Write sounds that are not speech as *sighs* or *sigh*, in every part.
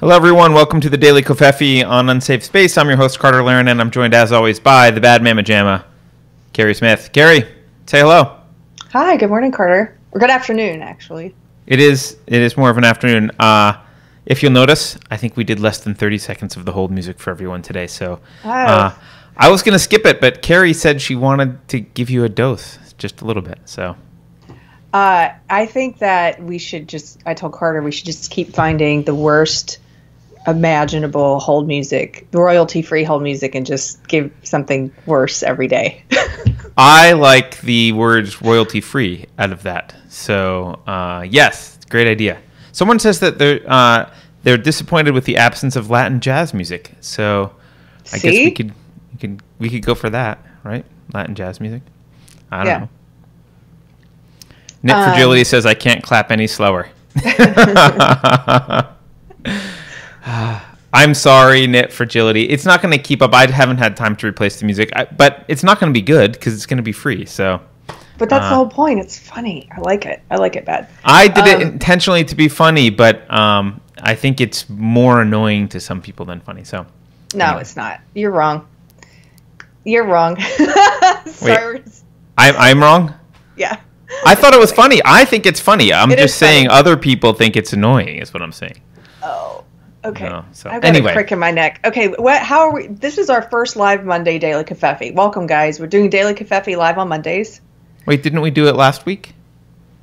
Hello, everyone. Welcome to the Daily Covfefe on Unsafe Space. I'm your host, Carter Laren, and I'm joined, as always, by the bad Mamma Jamma, Keri Smith. Keri, say hello. Hi, good morning, Carter. Or good afternoon, actually. It is. It is more of an afternoon. Uh, if you'll notice, I think we did less than 30 seconds of the hold music for everyone today. So uh, I was going to skip it, but Keri said she wanted to give you a dose, just a little bit. So uh, I think that we should just. I told Carter we should just keep finding the worst imaginable hold music, royalty free hold music, and just give something worse every day. *laughs* I like the words royalty free out of that. So uh, yes, great idea. Someone says that they're uh, they're disappointed with the absence of Latin jazz music. So I See? guess we could we could we could go for that, right? Latin jazz music. I don't Yeah. know. Nick Um, Fragility says I can't clap any slower. *laughs* *laughs* *sighs* I'm sorry, Knit Fragility. It's not going to keep up. I haven't had time to replace the music, I, but it's not going to be good because it's going to be free. So But that's Uh. the whole point. It's funny. I like it. I like it bad. I did it Um, intentionally to be funny, but um, I think it's more annoying to some people than funny. So No, Anyway. it's not. You're wrong. You're wrong. *laughs* Sorry. I, I'm wrong. Yeah. I thought it was funny. I think it's funny. I'm It just saying funny. other people think it's annoying. Is what I'm saying. Oh. Okay. No, so- I've got anyway. a crick in my neck. Okay, what? How are we? This is our first live Monday Daily Covfefe. Welcome, guys. We're doing Daily Covfefe live on Mondays. Wait, didn't we do it last week?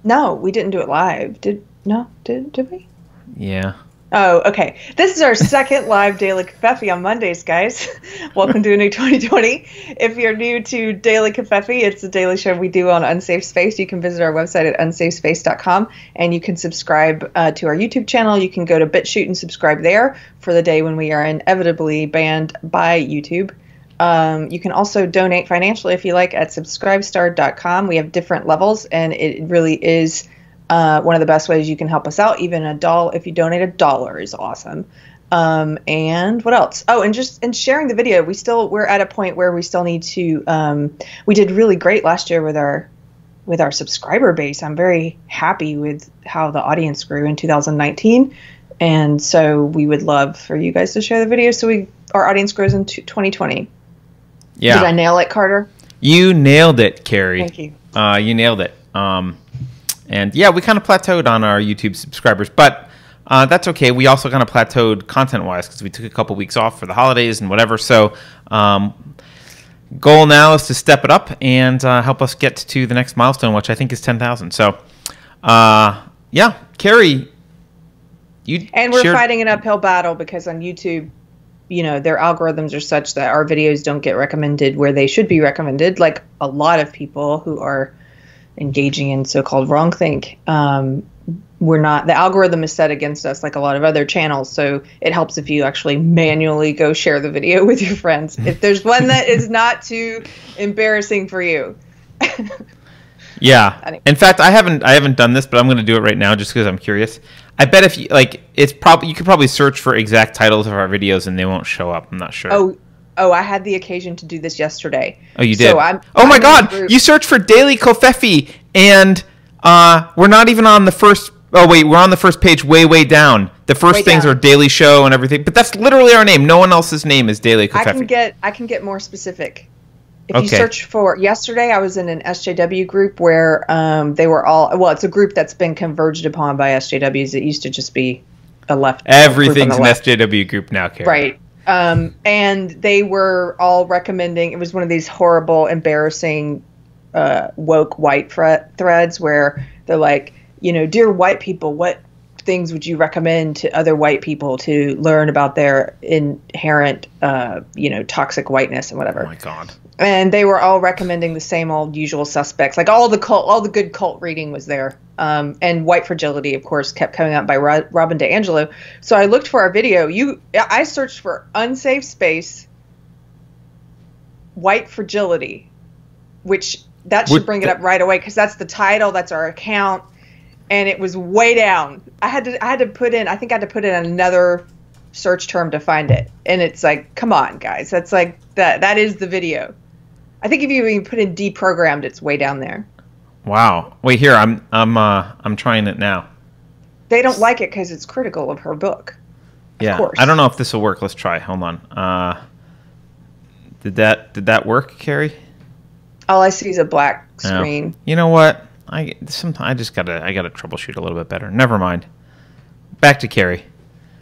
No, we didn't do it live. Did no? Did did we? Yeah. Oh, okay. This is our second *laughs* live Daily Covfefe on Mondays, guys. *laughs* Welcome to a new 2020. If you're new to Daily Covfefe, it's a daily show we do on Unsafe Space. You can visit our website at unsafespace.com and you can subscribe uh, to our YouTube channel. You can go to BitChute and subscribe there for the day when we are inevitably banned by YouTube. Um, you can also donate financially if you like at subscribestar.com. We have different levels, and it really is uh, one of the best ways you can help us out. Even a dollar, if you donate a dollar, is awesome. Um, and what else? Oh, and just and sharing the video. We still we're at a point where we still need to. Um, we did really great last year with our with our subscriber base. I'm very happy with how the audience grew in 2019. And so we would love for you guys to share the video so we our audience grows in 2020. Yeah. Did I nail it, Carter? You nailed it, Keri. Thank you. Uh, you nailed it. Um, and yeah, we kind of plateaued on our YouTube subscribers, but uh, that's okay. We also kind of plateaued content wise because we took a couple weeks off for the holidays and whatever. So, um, goal now is to step it up and uh, help us get to the next milestone, which I think is 10,000. So, uh, yeah, Keri, you And we're shared- fighting an uphill battle because on YouTube, you know, their algorithms are such that our videos don't get recommended where they should be recommended. Like a lot of people who are engaging in so-called wrong think, um, we're not. The algorithm is set against us, like a lot of other channels. So it helps if you actually manually go share the video *laughs* with your friends. if there's one that is not too embarrassing for you. Yeah. *laughs* Anyway. In fact, I haven't I haven't done this, but I'm going to do it right now just because I'm curious. I bet if you like, it's probably you could probably search for exact titles of our videos and they won't show up. I'm not sure. Oh, oh, I had the occasion to do this yesterday. Oh, you did. So I'm, oh my I'm a God! You search for Daily Covfefe, and uh, we're not even on the first. Oh wait, we're on the first page, way way down. The first Way things down. are Daily Show and everything, but that's literally our name. No one else's name is Daily Covfefe. I can get I can get more specific. If you search for yesterday, I was in an SJW group where um, they were all well. It's a group that's been converged upon by SJWs. It used to just be a left. Everything's the an. SJW group now, Keri. right. Um, and they were all recommending. It was one of these horrible, embarrassing, uh, woke white thre- threads where they're like, you know, dear white people, what things would you recommend to other white people to learn about their inherent, uh, you know, toxic whiteness and whatever Oh my God. And they were all recommending the same old usual suspects. Like all the cult, all the good cult reading was there. Um, and White Fragility, of course, kept coming up by Ro- Robin DiAngelo. So I looked for our video. You, I searched for unsafe space, White Fragility, which that should bring it up right away because that's the title, that's our account, and it was way down. I had to, I had to put in, I think I had to put in another search term to find it, and it's like, come on, guys, that's like that. That is the video. I think if you even put in deprogrammed, it's way down there. Wow. Wait here. I'm I'm uh I'm trying it now. They don't like it because it's critical of her book. Yeah. course. I don't know if this will work. Let's try. Hold on. Uh, did that did that work, Keri? All I see is a black No. screen. You know what? I sometimes I just gotta I gotta troubleshoot a little bit better. Never mind. Back to Keri.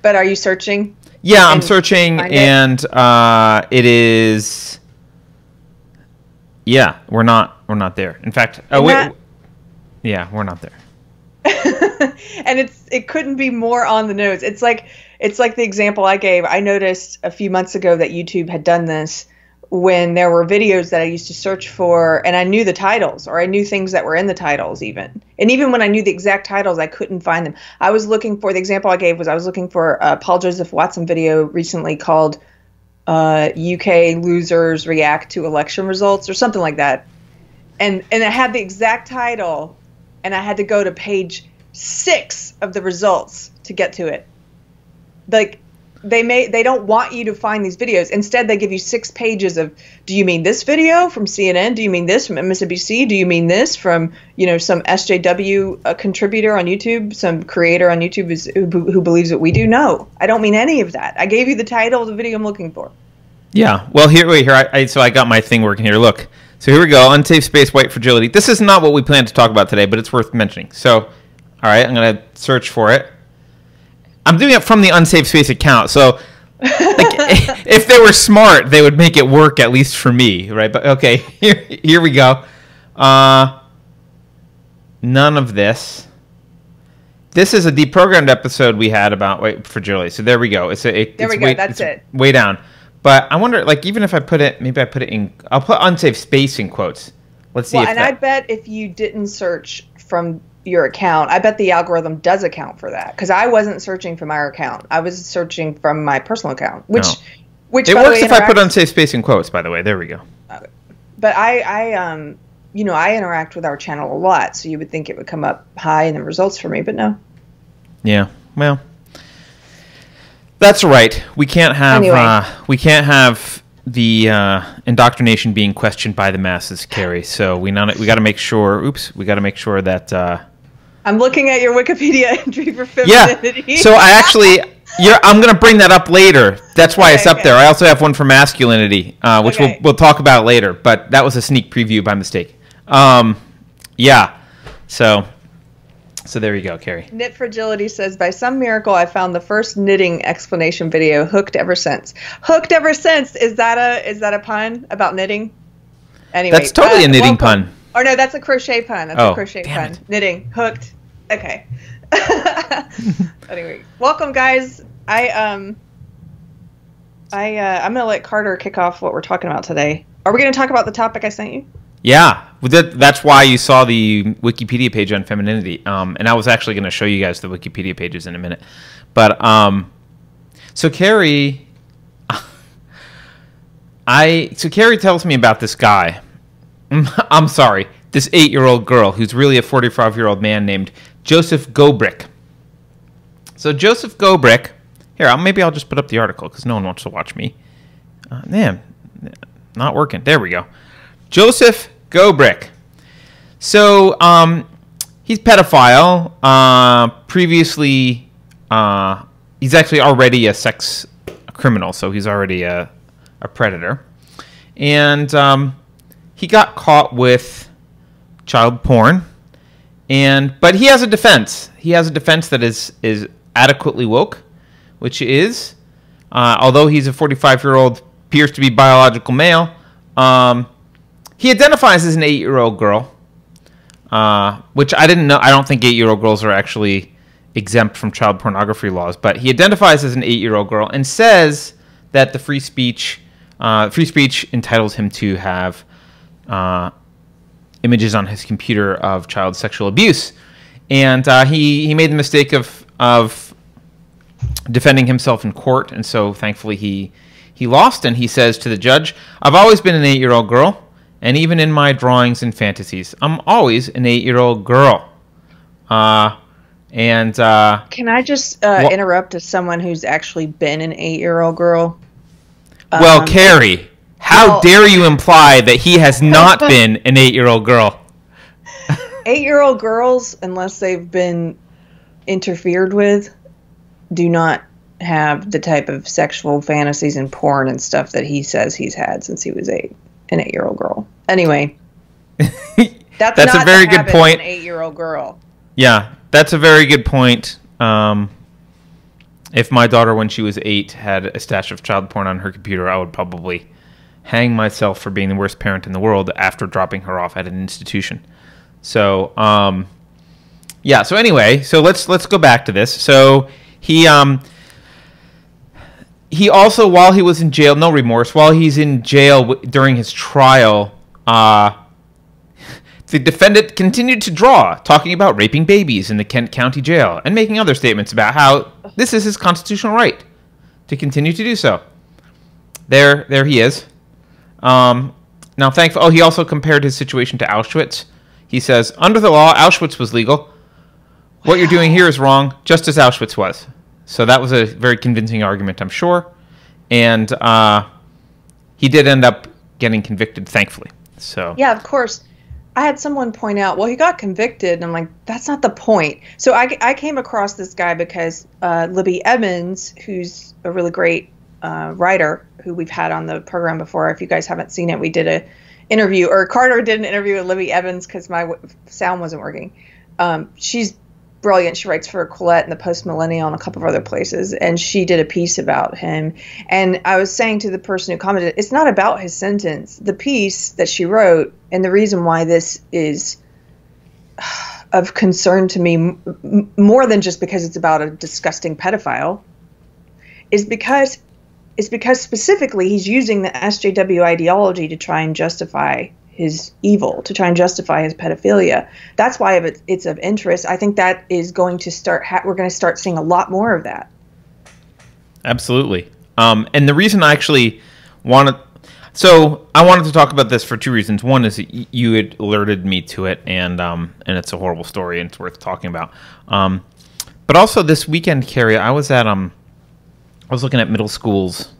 But are you searching? Yeah, I'm searching, find it? and uh, it is. Yeah, we're not we're not there. In fact, uh, oh wait, that- yeah, we're not there. *laughs* and it's it couldn't be more on the nose. It's like it's like the example I gave. I noticed a few months ago that YouTube had done this when there were videos that I used to search for and I knew the titles or I knew things that were in the titles even. And even when I knew the exact titles, I couldn't find them. I was looking for the example I gave was I was looking for a Paul Joseph Watson video recently called uh, UK losers react to election results or something like that. And and it had the exact title and I had to go to page six of the results to get to it. Like they may they don't want you to find these videos. Instead, they give you six pages of. Do you mean this video from CNN? Do you mean this from MSNBC? Do you mean this from you know some SJW uh, contributor on YouTube, some creator on YouTube is, who, who believes what we do? No, I don't mean any of that. I gave you the title of the video I'm looking for. Yeah. Well, here, wait, here. I, I so I got my thing working here. Look. So here we go. Unsafe space, white fragility. This is not what we plan to talk about today, but it's worth mentioning. So, all right, I'm gonna search for it. I'm doing it from the unsafe space account. So, like, *laughs* if they were smart, they would make it work at least for me, right? But okay, *laughs* here, here we go. Uh, none of this. This is a deprogrammed episode we had about wait for Julie. So there we go. It's a, it, There we go. Way, That's it. Way down. But I wonder, like, even if I put it, maybe I put it in. I'll put unsafe space in quotes. Let's see Well, and that. I bet if you didn't search from your account, I bet the algorithm does account for that because I wasn't searching from our account. I was searching from my personal account, which, Oh. which it works way, if I put unsafe space in quotes. By the way, there we go. But I, I, um, you know, I interact with our channel a lot, so you would think it would come up high in the results for me, but no. Yeah. Well, that's right. We can't have Anyway. uh, we can't have the uh, indoctrination being questioned by the masses, Keri. So we not we got to make sure. Oops, we got to make sure that. Uh, I'm looking at your Wikipedia *laughs* entry for femininity. yeah. So I actually. You're, I'm gonna bring that up later. That's why it's up okay. there. I also have one for masculinity, uh, which Okay. we'll we'll talk about later. But that was a sneak preview by mistake. Um, yeah. So, so there you go, Keri. Knit Fragility says, by some miracle, I found the first knitting explanation video. Hooked ever since. Hooked ever since. Is that a is that a pun about knitting? Anyway, That's totally a knitting welcome. pun. Or no, that's a crochet pun. That's Oh, a crochet pun. it. Knitting. Hooked. Okay. *laughs* anyway, welcome guys. I um I uh, I'm gonna let Carter kick off what we're talking about today. Are we gonna talk about the topic I sent you? Yeah, that, that's why you saw the Wikipedia page on femininity. Um, and I was actually going to show you guys the Wikipedia pages in a minute. But um, so Keri, *laughs* I so Keri tells me about this guy. *laughs* I'm sorry, this eight-year-old girl who's really a 45-year-old man named Joseph Gobrick. So Joseph Gobrick, here, maybe I'll just put up the article because no one wants to watch me. Uh, man, not working. There we go. Joseph Gobrick. So um, he's pedophile. Uh, previously, uh, he's actually already a sex criminal, so he's already a, a predator. And um, he got caught with child porn. And but he has a defense. He has a defense that is is adequately woke, which is, uh, although he's a 45 year old, appears to be biological male. Um, he identifies as an eight year old girl, uh, which I didn't know. I don't think eight year old girls are actually exempt from child pornography laws, but he identifies as an eight year old girl and says that the free speech uh, free speech entitles him to have uh, images on his computer of child sexual abuse, and uh, he he made the mistake of of defending himself in court, and so thankfully he he lost, and he says to the judge, "I've always been an eight year old girl." And even in my drawings and fantasies, I'm always an eight-year-old girl. Uh, and uh, Can I just uh, Wha- interrupt as someone who's actually been an eight year old girl? well, Um, Keri, how well- dare you imply that he has *laughs* not been an eight-year-old girl? *laughs* Eight year old girls, unless they've been interfered with, do not have the type of sexual fantasies and porn and stuff that he says he's had since he was eight, an eight year old girl. Anyway, *laughs* that's, That's a very good point. Eight year old girl. Yeah, that's a very good point. Um, if my daughter, when she was eight, had a stash of child porn on her computer, I would probably hang myself for being the worst parent in the world after dropping her off at an institution. So, um, yeah. So anyway, so let's let's go back to this. So he um, he also, while he was in jail, no remorse. While he's in jail w- during his trial, uh, the defendant continued to draw, talking about raping babies in the Kent County Jail and making other statements about how this is his constitutional right to continue to do so. There, there he is. Um, now, thankful. Oh, he also compared his situation to Auschwitz. He says, under the law, Auschwitz was legal. What you're doing here is wrong, just as Auschwitz was. So that was a very convincing argument, I'm sure. And uh, he did end up getting convicted, thankfully. So Yeah, of course. I had someone point out, well, he got convicted, and I'm like, that's not the point. So I, I came across this guy because uh, Libby Emmons, who's a really great uh, writer who we've had on the program before. If you guys haven't seen it, we did a interview, or Carter did an interview with Libby Emmons because my w- sound wasn't working. Um, she's brilliant. She writes for Quillette and the Post Millennial and a couple of other places, and she did a piece about him. And I was saying to the person who commented, it's not about his sentence. The piece that she wrote, and the reason why this is *sighs* of concern to me m- more than just because it's about a disgusting pedophile, is because is because specifically he's using the SJW ideology to try and justify his evil, to try and justify his pedophilia. That's why it's of interest. I think that is going to start. Ha- we're going to start seeing a lot more of that. Absolutely. Um, and the reason I actually wanted, so I wanted to talk about this for two reasons. One is you had alerted me to it, and um, and it's a horrible story, and it's worth talking about. Um, but also this weekend, Keri, I was at um, I was looking at middle schools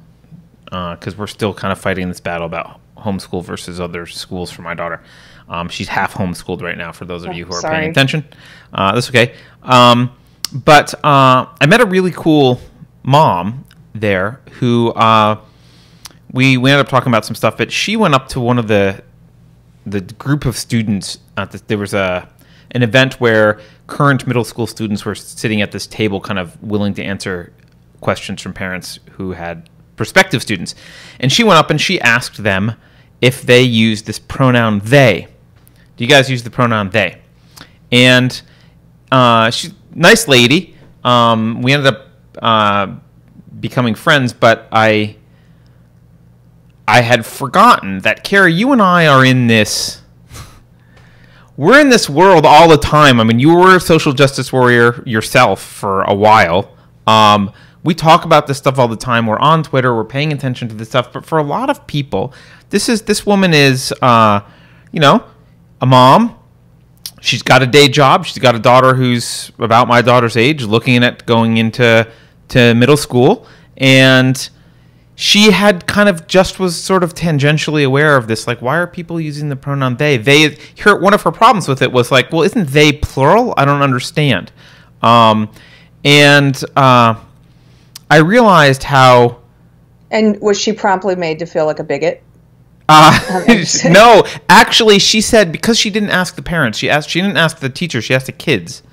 because we're still kind of fighting this battle about homeschool versus other schools for my daughter. Um, she's half homeschooled right now. For those of you who are sorry. paying attention, uh, that's okay. Um, but uh, I met a really cool mom there who uh, we we ended up talking about some stuff. But she went up to one of the the group of students. At the, there was a an event where current middle school students were sitting at this table, kind of willing to answer questions from parents who had prospective students. And she went up and she asked them if they used this pronoun they. Do you guys use the pronoun they? And uh, she's nice lady. Um, we ended up uh, becoming friends, but I I had forgotten that Keri, you and I are in this. We're in this world all the time. I mean, you were a social justice warrior yourself for a while. Um, we talk about this stuff all the time. We're on Twitter. We're paying attention to this stuff. But for a lot of people, this is this woman is, uh, you know, a mom. She's got a day job. She's got a daughter who's about my daughter's age, looking at going into to middle school, and she had kind of just was sort of tangentially aware of this like why are people using the pronoun they they her one of her problems with it was like well isn't they plural i don't understand um, and uh, i realized how And was she promptly made to feel like a bigot? uh, *laughs* no actually she said because she didn't ask the parents she asked she didn't ask the teacher she asked the kids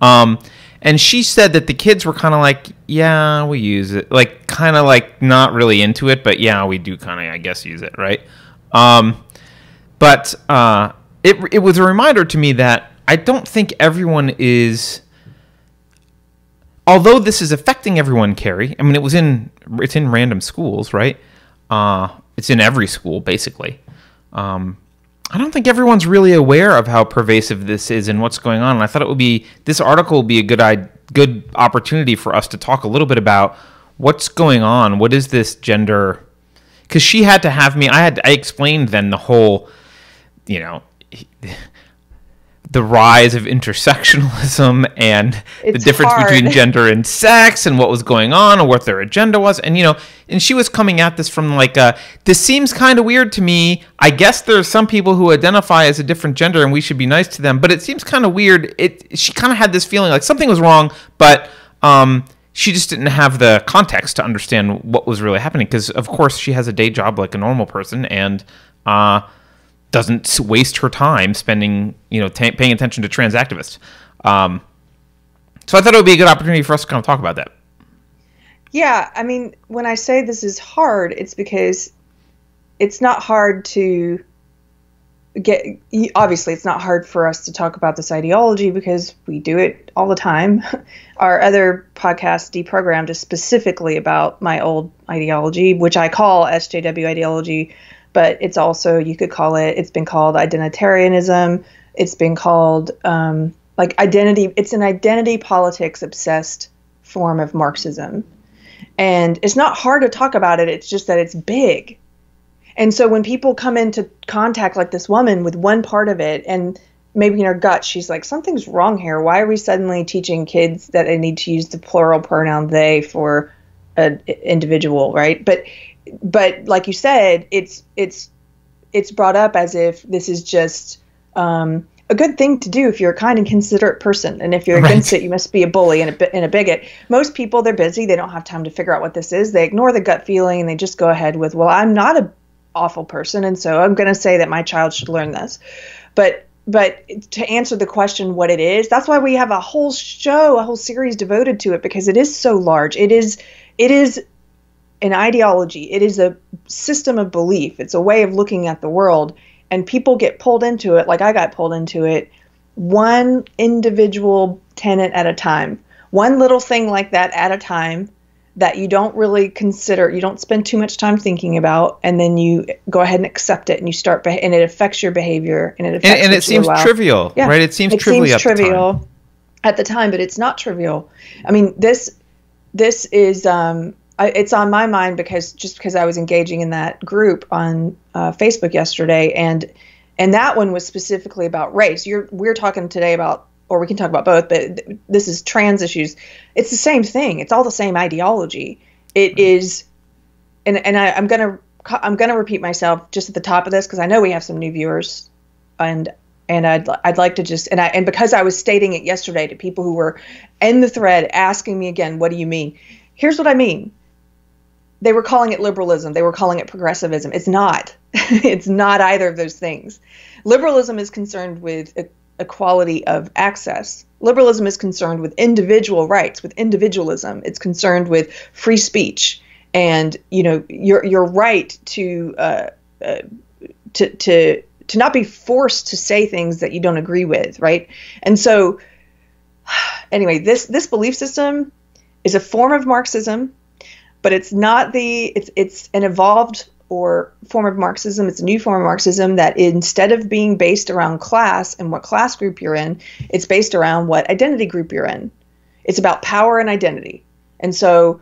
um, and she said that the kids were kind of like yeah we use it like kind of like not really into it but yeah we do kind of i guess use it right um, but uh, it, it was a reminder to me that i don't think everyone is although this is affecting everyone keri i mean it was in it's in random schools right uh, it's in every school basically um, I don't think everyone's really aware of how pervasive this is and what's going on. And I thought it would be this article would be a good good opportunity for us to talk a little bit about what's going on. What is this gender? Because she had to have me. I had I explained then the whole, you know, the rise of intersectionalism and the difference hard. between *laughs* gender and sex and what was going on and what their agenda was. And you know and she was coming at this from like uh this seems kind of weird to me. I guess there's some people who identify as a different gender and we should be nice to them but it seems kind of weird. It she kind of had this feeling like something was wrong but um she just didn't have the context to understand what was really happening because of course she has a day job like a normal person and uh, doesn't waste her time spending you know t- paying attention to trans activists. Um, so i thought it would be a good opportunity for us to kind of talk about that. Yeah i mean when i say this is hard it's because it's not hard to get obviously it's not hard for us to talk about this ideology because we do it all the time. *laughs* Our other podcast deprogrammed is specifically about my old ideology which i call sjw ideology but it's also you could call it it's been called identitarianism. It's been called um, like identity it's an identity politics obsessed form of marxism. And it's not hard to talk about it it's just that it's big. And so when people come into contact like this woman with one part of it and maybe in her gut she's like something's wrong here. Why are we suddenly teaching kids that they need to use the plural pronoun they for an individual right? But but like you said it's it's it's brought up as if this is just um, a good thing to do if you're a kind and considerate person. And if you're right. against it, you must be a bully and a, and a bigot. Most people, they're busy. They don't have time to figure out what this is. They ignore the gut feeling and they just go ahead with, well, I'm not a awful person, and so I'm going to say that my child should learn this. But but to answer the question what it is, that's why we have a whole show, a whole series devoted to it because it is so large. It is it is an ideology. It is a system of belief. It's a way of looking at the world, and people get pulled into it, like I got pulled into it, one individual tenant at a time, one little thing like that at a time that you don't really consider, you don't spend too much time thinking about, and then you go ahead and accept it, and you start, and it affects your behavior, and it affects. And, and it seems trivial, yeah. right? It seems it trivial. Seems trivial the at the time, but it's not trivial. I mean, this this is um, I, it's on my mind because just because I was engaging in that group on uh, Facebook yesterday, and and that one was specifically about race. You're we're talking today about or we can talk about both, but this is trans issues. It's the same thing. It's all the same ideology. It mm-hmm. is, and and I, I'm gonna I'm gonna repeat myself just at the top of this because I know we have some new viewers, and and I'd I'd like to just and I and because I was stating it yesterday to people who were in the thread asking me again, what do you mean? Here's what I mean. They were calling it liberalism. They were calling it progressivism. It's not. *laughs* it's not either of those things. Liberalism is concerned with equality of access. Liberalism is concerned with individual rights, with individualism. It's concerned with free speech and you know your your right to uh, uh, to to to not be forced to say things that you don't agree with, right? And so, *sighs* anyway, this this belief system is a form of Marxism, but it's not the it's it's an evolved or form of Marxism. It's a new form of Marxism that instead of being based around class and what class group you're in, it's based around what identity group you're in. It's about power and identity. And so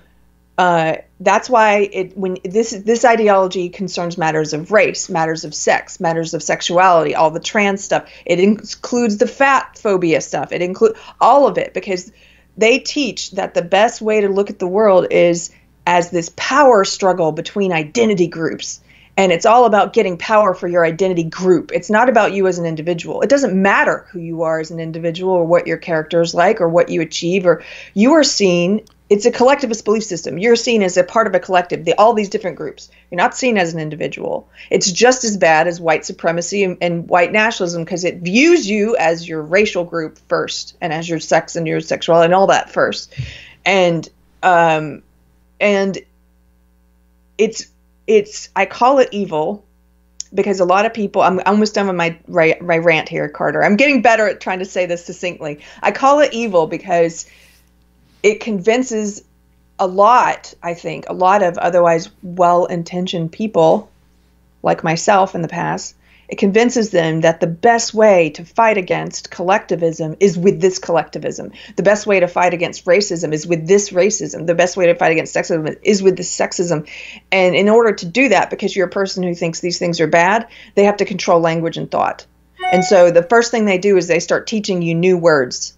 uh, that's why it when this this ideology concerns matters of race, matters of sex, matters of sexuality, all the trans stuff. It includes the fat phobia stuff. It includes all of it because they teach that the best way to look at the world is as this power struggle between identity groups. And it's all about getting power for your identity group. It's not about you as an individual. It doesn't matter who you are as an individual or what your character is like or what you achieve or you are seen it's a collectivist belief system. You're seen as a part of a collective, the, all these different groups. You're not seen as an individual. It's just as bad as white supremacy and, and white nationalism because it views you as your racial group first and as your sex and your sexuality and all that first. And um, and it's it's I call it evil because a lot of people I'm almost done with my my rant here, Carter. I'm getting better at trying to say this succinctly. I call it evil because it convinces a lot, I think, a lot of otherwise well-intentioned people like myself in the past it convinces them that the best way to fight against collectivism is with this collectivism. The best way to fight against racism is with this racism. The best way to fight against sexism is with this sexism. And in order to do that, because you're a person who thinks these things are bad, they have to control language and thought. And so the first thing they do is they start teaching you new words.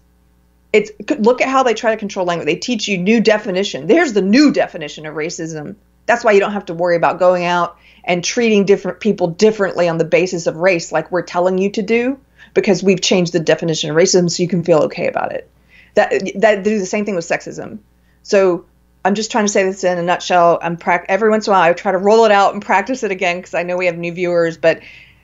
It's look at how they try to control language. They teach you new definition. There's the new definition of racism. That's why you don't have to worry about going out and treating different people differently on the basis of race, like we're telling you to do, because we've changed the definition of racism so you can feel okay about it. That that do the same thing with sexism. So I'm just trying to say this in a nutshell. I'm pra- every once in a while I try to roll it out and practice it again because I know we have new viewers, but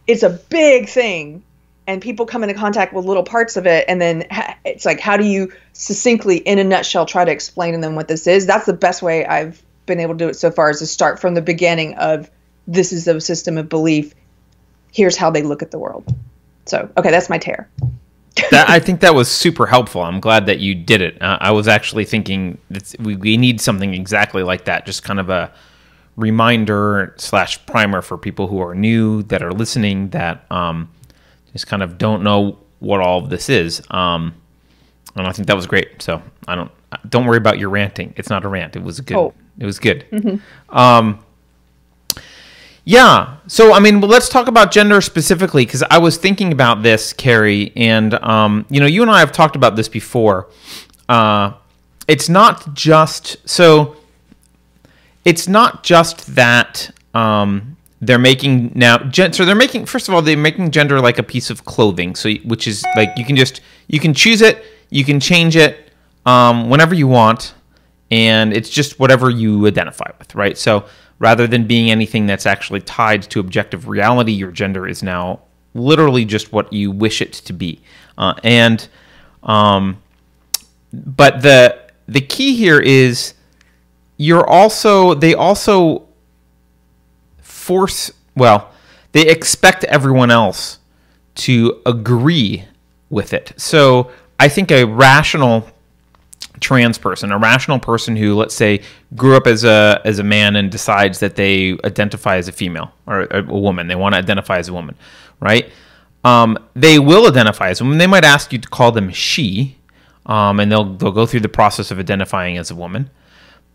it's a big thing, and people come into contact with little parts of it, and then ha- it's like, how do you succinctly, in a nutshell, try to explain to them what this is? That's the best way I've been able to do it so far is to start from the beginning of this is a system of belief. Here's how they look at the world. So, okay, that's my tear. that, I think that was super helpful. I'm glad that you did it. Uh, I was actually thinking that we, we need something exactly like that, just kind of a reminder slash primer for people who are new that are listening that um, just kind of don't know what all of this is. Um, and I think that was great. So I don't don't worry about your ranting. It's not a rant. It was good. Oh. It was good. Um, yeah. So I mean, well, let's talk about gender specifically because I was thinking about this, Keri, and um, you know, you and I have talked about this before. Uh, it's not just so. It's not just that um, they're making now. Gen- so they're making first of all they're making gender like a piece of clothing. So which is like you can just you can choose it, you can change it um, whenever you want, and it's just whatever you identify with, right? So rather than being anything that's actually tied to objective reality, your gender is now literally just what you wish it to be. Uh, and um, but the the key here is you're also they also force well they expect everyone else to agree with it. So I think a rational trans person, a rational person who, let's say, grew up as a as a man and decides that they identify as a female or a, a woman, they want to identify as a woman, right? Um, they will identify as a woman. They might ask you to call them she, um, and they'll they'll go through the process of identifying as a woman,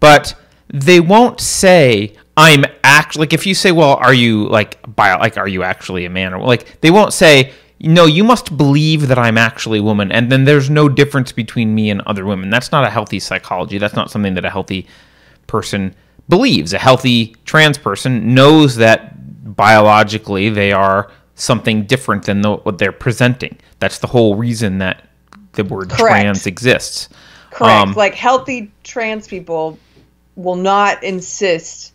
but they won't say I'm actually like if you say, well, are you like bio like are you actually a man or like they won't say no, you must believe that I'm actually a woman, and then there's no difference between me and other women. That's not a healthy psychology. That's not something that a healthy person believes. A healthy trans person knows that biologically they are something different than the, what they're presenting. That's the whole reason that the word Correct. trans exists. Correct. Um, like healthy trans people will not insist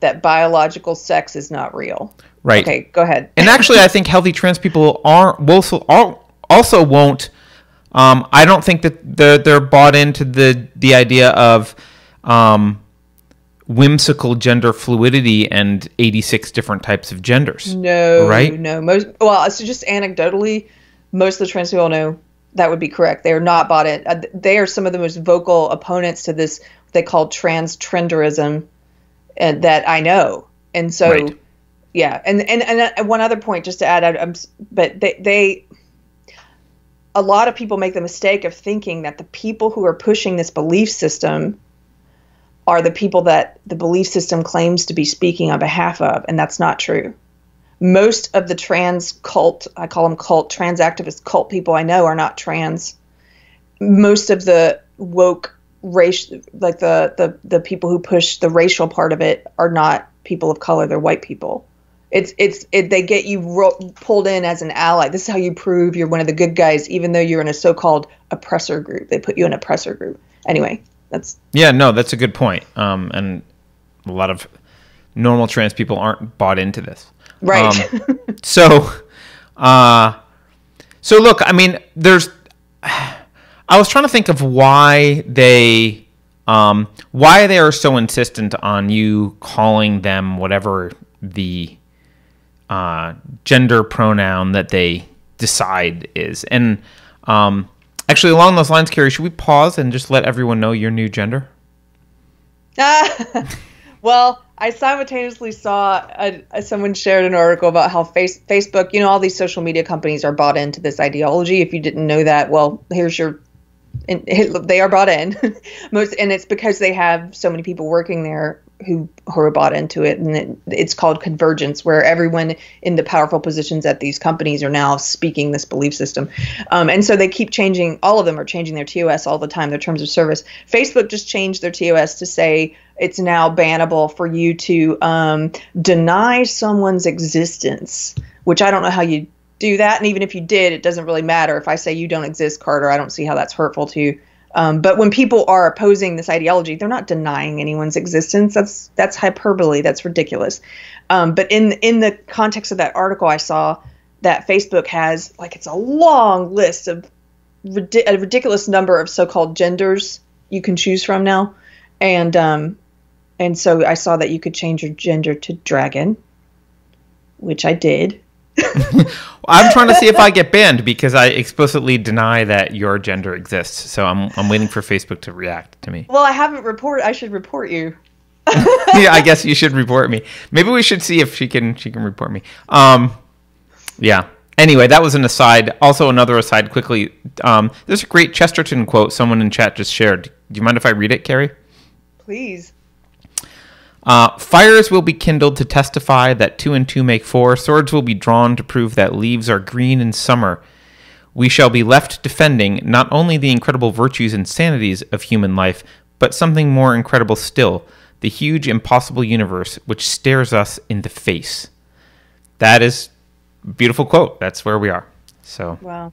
that biological sex is not real. Right. Okay, go ahead. and actually, I think healthy trans people are also also won't. Um, I don't think that they're they're bought into the the idea of um, whimsical gender fluidity and 86 different types of genders. No, Right? no. Most well, so just anecdotally, most of the trans people know that would be correct. They are not bought in. Uh, they are some of the most vocal opponents to this. They call trans trenderism, and that I know. And so, Right. Yeah. And and and uh, one other point, just to add, I'm, but they they. A lot of people make the mistake of thinking that the people who are pushing this belief system are the people that the belief system claims to be speaking on behalf of, and that's not true most of the trans cult, I call them cult, trans activist cult people I know are not trans. Most of the woke race, like the, the, the people who push the racial part of it are not people of color, they're white people. It's, it's, it, they get you ro- pulled in as an ally. This is how you prove you're one of the good guys, even though you're in a so called oppressor group. They put you in an oppressor group. Anyway, that's, Yeah, no, that's a good point. Um, and a lot of normal trans people aren't bought into this. right. Um, *laughs* so, uh, so look, I mean, there's. I was trying to think of why they, um, why they are so insistent on you calling them whatever the uh, gender pronoun that they decide is, and um, actually along those lines, Keri, should we pause and just let everyone know your new gender? *laughs* well, I simultaneously saw a, a, someone shared an article about how face, Facebook, you know, all these social media companies are bought into this ideology. If you didn't know that, well, here's your. And *laughs* they are bought in, *laughs* most, and it's because they have so many people working there who who bought into it, and it, it's called convergence, where everyone in the powerful positions at these companies are now speaking this belief system, um, and so they keep changing. All of them are changing their TOS all the time, their terms of service. Facebook just changed their TOS to say it's now bannable for you to um, deny someone's existence, which I don't know how you do that. And even if you did, it doesn't really matter. If I say you don't exist, Carter, I don't see how that's hurtful to you. Um, but when people are opposing this ideology, they're not denying anyone's existence. That's that's hyperbole. That's ridiculous. Um, but in in the context of that article, I saw that Facebook has like it's a long list of a ridiculous number of so-called genders you can choose from now, and um, and so I saw that you could change your gender to dragon, which I did. I'm trying to see if I get banned because I explicitly deny that your gender exists. So I'm I'm waiting for Facebook to react to me. Well, I haven't reported. I should report you. *laughs* yeah, I guess you should report me. Maybe we should see if she can she can report me. Um, yeah. Anyway, that was an aside. Also, another aside quickly. Um, there's a great Chesterton quote someone in chat just shared. Do you mind if I read it, Keri? Please. Uh, fires will be kindled to testify that two and two make four. Swords will be drawn to prove that leaves are green in summer. We shall be left defending not only the incredible virtues and sanities of human life, but something more incredible still the huge, impossible universe which stares us in the face. That is a beautiful quote. That's where we are. So, Wow.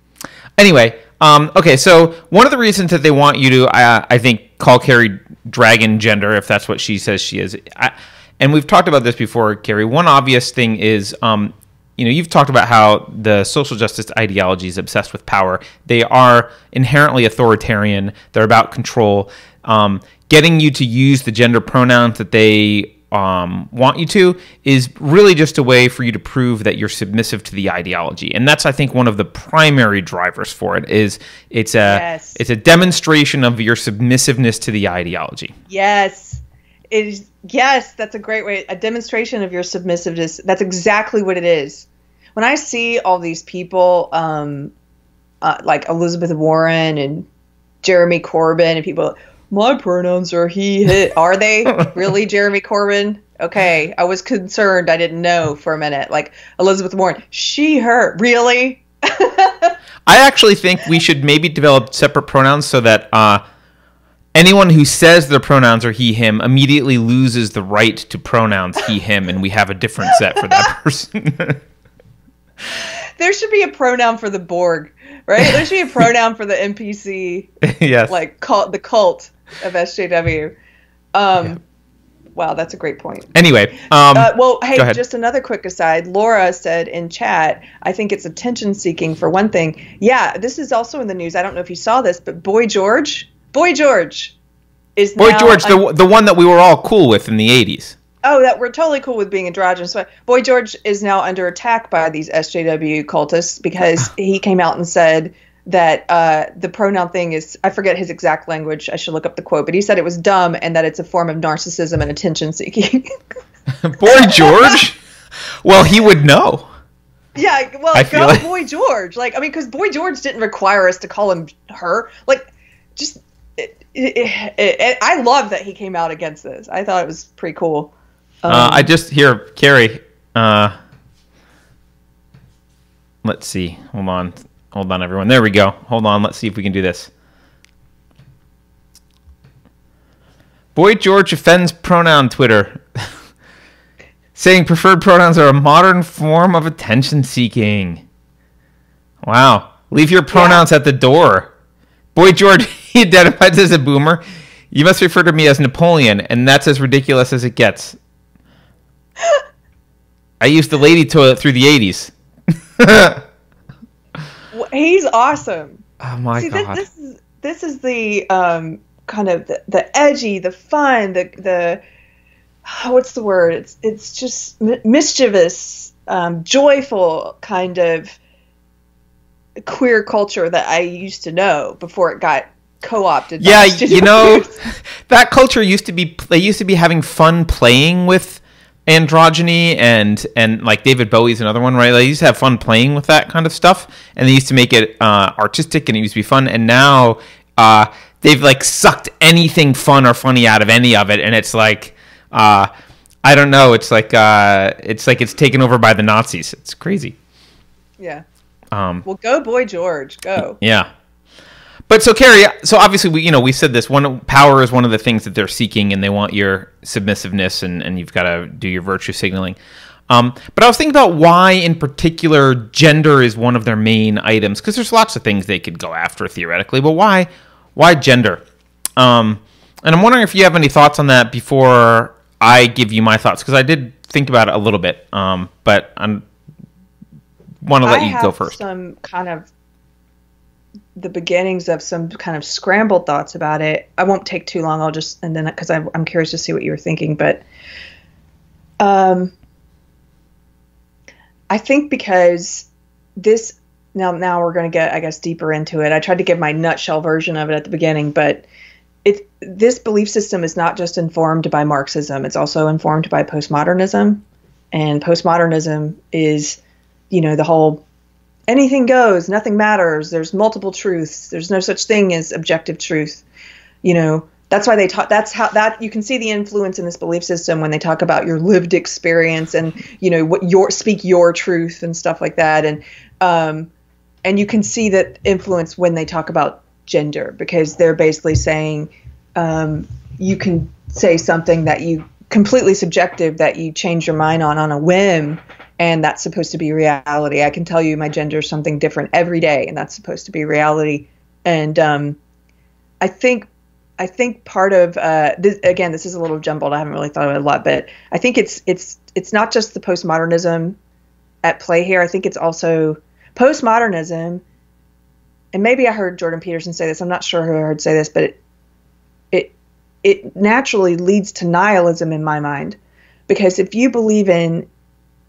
Anyway, um, okay, so one of the reasons that they want you to, uh, I think, call Keri dragon gender, if that's what she says she is, I, and we've talked about this before, Keri. One obvious thing is, um, you know, you've talked about how the social justice ideology is obsessed with power. They are inherently authoritarian. They're about control. Um, getting you to use the gender pronouns that they um, want you to is really just a way for you to prove that you're submissive to the ideology, and that's I think one of the primary drivers for it. Is it's a Yes. it's a demonstration of your submissiveness to the ideology. Yes. It is yes, that's a great way a demonstration of your submissiveness. That's exactly what it is. When I see all these people um uh, like Elizabeth Warren and Jeremy Corbyn and people my pronouns are he hit are they *laughs* really Jeremy Corbyn? Okay, I was concerned. I didn't know for a minute. Like Elizabeth Warren, she her really? *laughs* I actually think we should maybe develop separate pronouns so that uh, anyone who says their pronouns are he him immediately loses the right to pronouns he him, and we have a different set for that *laughs* person. There should be a pronoun for the Borg, right? There should be a pronoun for the NPC yes. like cult the cult *laughs* of SJW. Um, Wow, that's a great point. Anyway, um, Uh, well, hey, just another quick aside. Laura said in chat, I think it's attention seeking for one thing. Yeah, this is also in the news. I don't know if you saw this, but Boy George, Boy George is Boy George, un- the the one that we were all cool with in the '80s. oh, that we're totally cool with being androgynous. But Boy George is now under attack by these SJW cultists because *sighs* he came out and said that uh, the pronoun thing is I forget his exact language. I should look up the quote, but he said it was dumb and that it's a form of narcissism and attention seeking. *laughs* Boy George. well, he would know. yeah, well, I go like- Boy George. Like I mean, because Boy George didn't require us to call him her. Like just. It, it, it, it, I love that he came out against this. I thought it was pretty cool. Um, Uh, I just hear Keri. Uh, let's see. Hold on. Hold on, everyone. There we go. Hold on. Let's see if we can do this. Boy George offends pronoun Twitter, *laughs* saying preferred pronouns are a modern form of attention seeking. Wow. Leave your pronouns at the door. Boy George, *laughs* he identifies as a boomer. You must refer to me as Napoleon, and that's as ridiculous as it gets. *laughs* I used the lady toilet through the 80s. He's awesome. Oh my See, this, god. this is this is the um, kind of the, the edgy, the fun, the the *sighs* what's the word? It's it's just mi- mischievous, um, joyful kind of queer culture that I used to know before it got co-opted. yeah, *laughs* you know, *laughs* that culture used to be they used to be having fun playing with androgyny and and like David Bowie's another one, right? They used to have fun playing with that kind of stuff, and they used to make it uh, artistic and it used to be fun. And now uh, they've like sucked anything fun or funny out of any of it, and it's like uh, I don't know. It's like uh, it's like it's taken over by the Nazis. It's crazy. yeah. Um, Well, go, boy, George, go. Yeah. But so Keri, so obviously we you know we said this one power is one of the things that they're seeking and they want your submissiveness and and you've got to do your virtue signaling. Um, but I was thinking about why in particular gender is one of their main items because there's lots of things they could go after theoretically, but why why gender? Um, and I'm wondering if you have any thoughts on that before I give you my thoughts because I did think about it a little bit, um, but I want to let I you go first. Some kind of the beginnings of some kind of scrambled thoughts about it. I won't take too long. I'll just and then because I'm curious to see what you were thinking, but um, I think because this now now we're going to get I guess deeper into it. I tried to give my nutshell version of it at the beginning, but it this belief system is not just informed by Marxism; it's also informed by postmodernism, and postmodernism is you know the whole anything goes, nothing matters. There's multiple truths. There's no such thing as objective truth. You know, that's why they talk. That's how that you can see the influence in this belief system when they talk about your lived experience and you know what your speak your truth and stuff like that. And um, and you can see that influence when they talk about gender because they're basically saying um, you can say something that you completely subjective that you change your mind on on a whim and that's supposed to be reality. I can tell you my gender is something different every day, and that's supposed to be reality. And um, I think I think part of uh, this, again, this is a little jumbled. I haven't really thought of it a lot, but I think it's it's it's not just the postmodernism at play here. I think it's also postmodernism, and maybe I heard Jordan Peterson say this. I'm not sure who I heard say this, but it it it naturally leads to nihilism in my mind, because if you believe in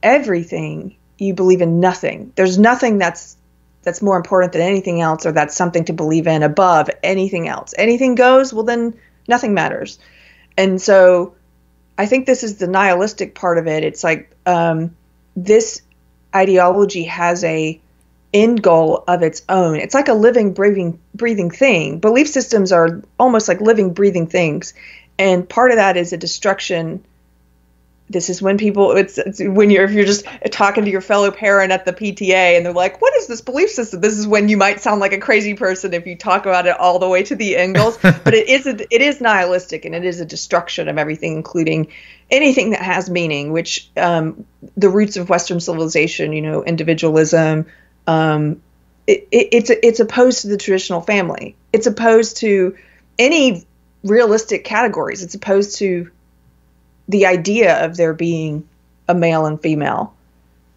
everything, you believe in nothing. There's nothing that's that's more important than anything else or that's something to believe in above anything else. Anything goes, well then nothing matters. And so I think this is the nihilistic part of it. It's like um, this ideology has a end goal of its own. It's like a living, breathing, breathing thing. Belief systems are almost like living, breathing things, and part of that is a destruction this is when people it's, it's, when you're if you're just talking to your fellow parent at the PTA and they're like what is this belief system? This is when you might sound like a crazy person if you talk about it all the way to the end goals *laughs* but it is a, it is nihilistic and it is a destruction of everything including anything that has meaning which um, the roots of western civilization you know individualism um, it, it, it's it's opposed to the traditional family. It's opposed to any realistic categories. It's opposed to the idea of there being a male and female.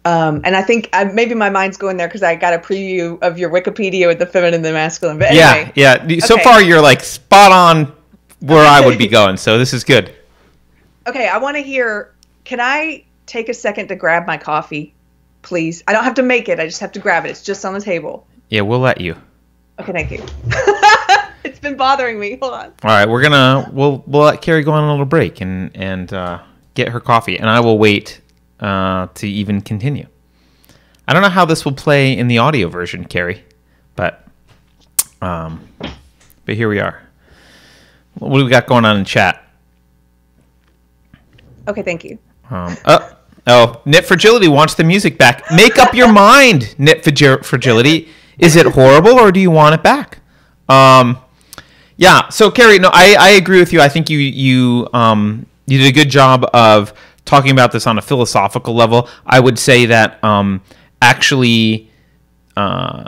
Um, and I think I, maybe my mind's going there because I got a preview of your Wikipedia with the feminine and the masculine. But anyway, yeah, yeah. So okay. far, you're like spot on where I would be going. So this is good. Okay, I want to hear. Can I take a second to grab my coffee, please? I don't have to make it. I just have to grab it. It's just on the table. Yeah, we'll let you. Okay, thank you. *laughs* *laughs* it's been bothering me. Hold on. All right, we're gonna we'll we'll let Keri go on a little break and and uh, get her coffee, and I will wait uh, to even continue. I don't know how this will play in the audio version, Keri, but um, but here we are. What do we got going on in chat? Okay, thank you. Um, oh, oh, Knit Fragility wants the music back. Make up your mind, Knit Fragility. Is it horrible or do you want it back? Um, yeah. So Keri, no, I, I agree with you. I think you you um, you did a good job of talking about this on a philosophical level. I would say that um, actually, uh,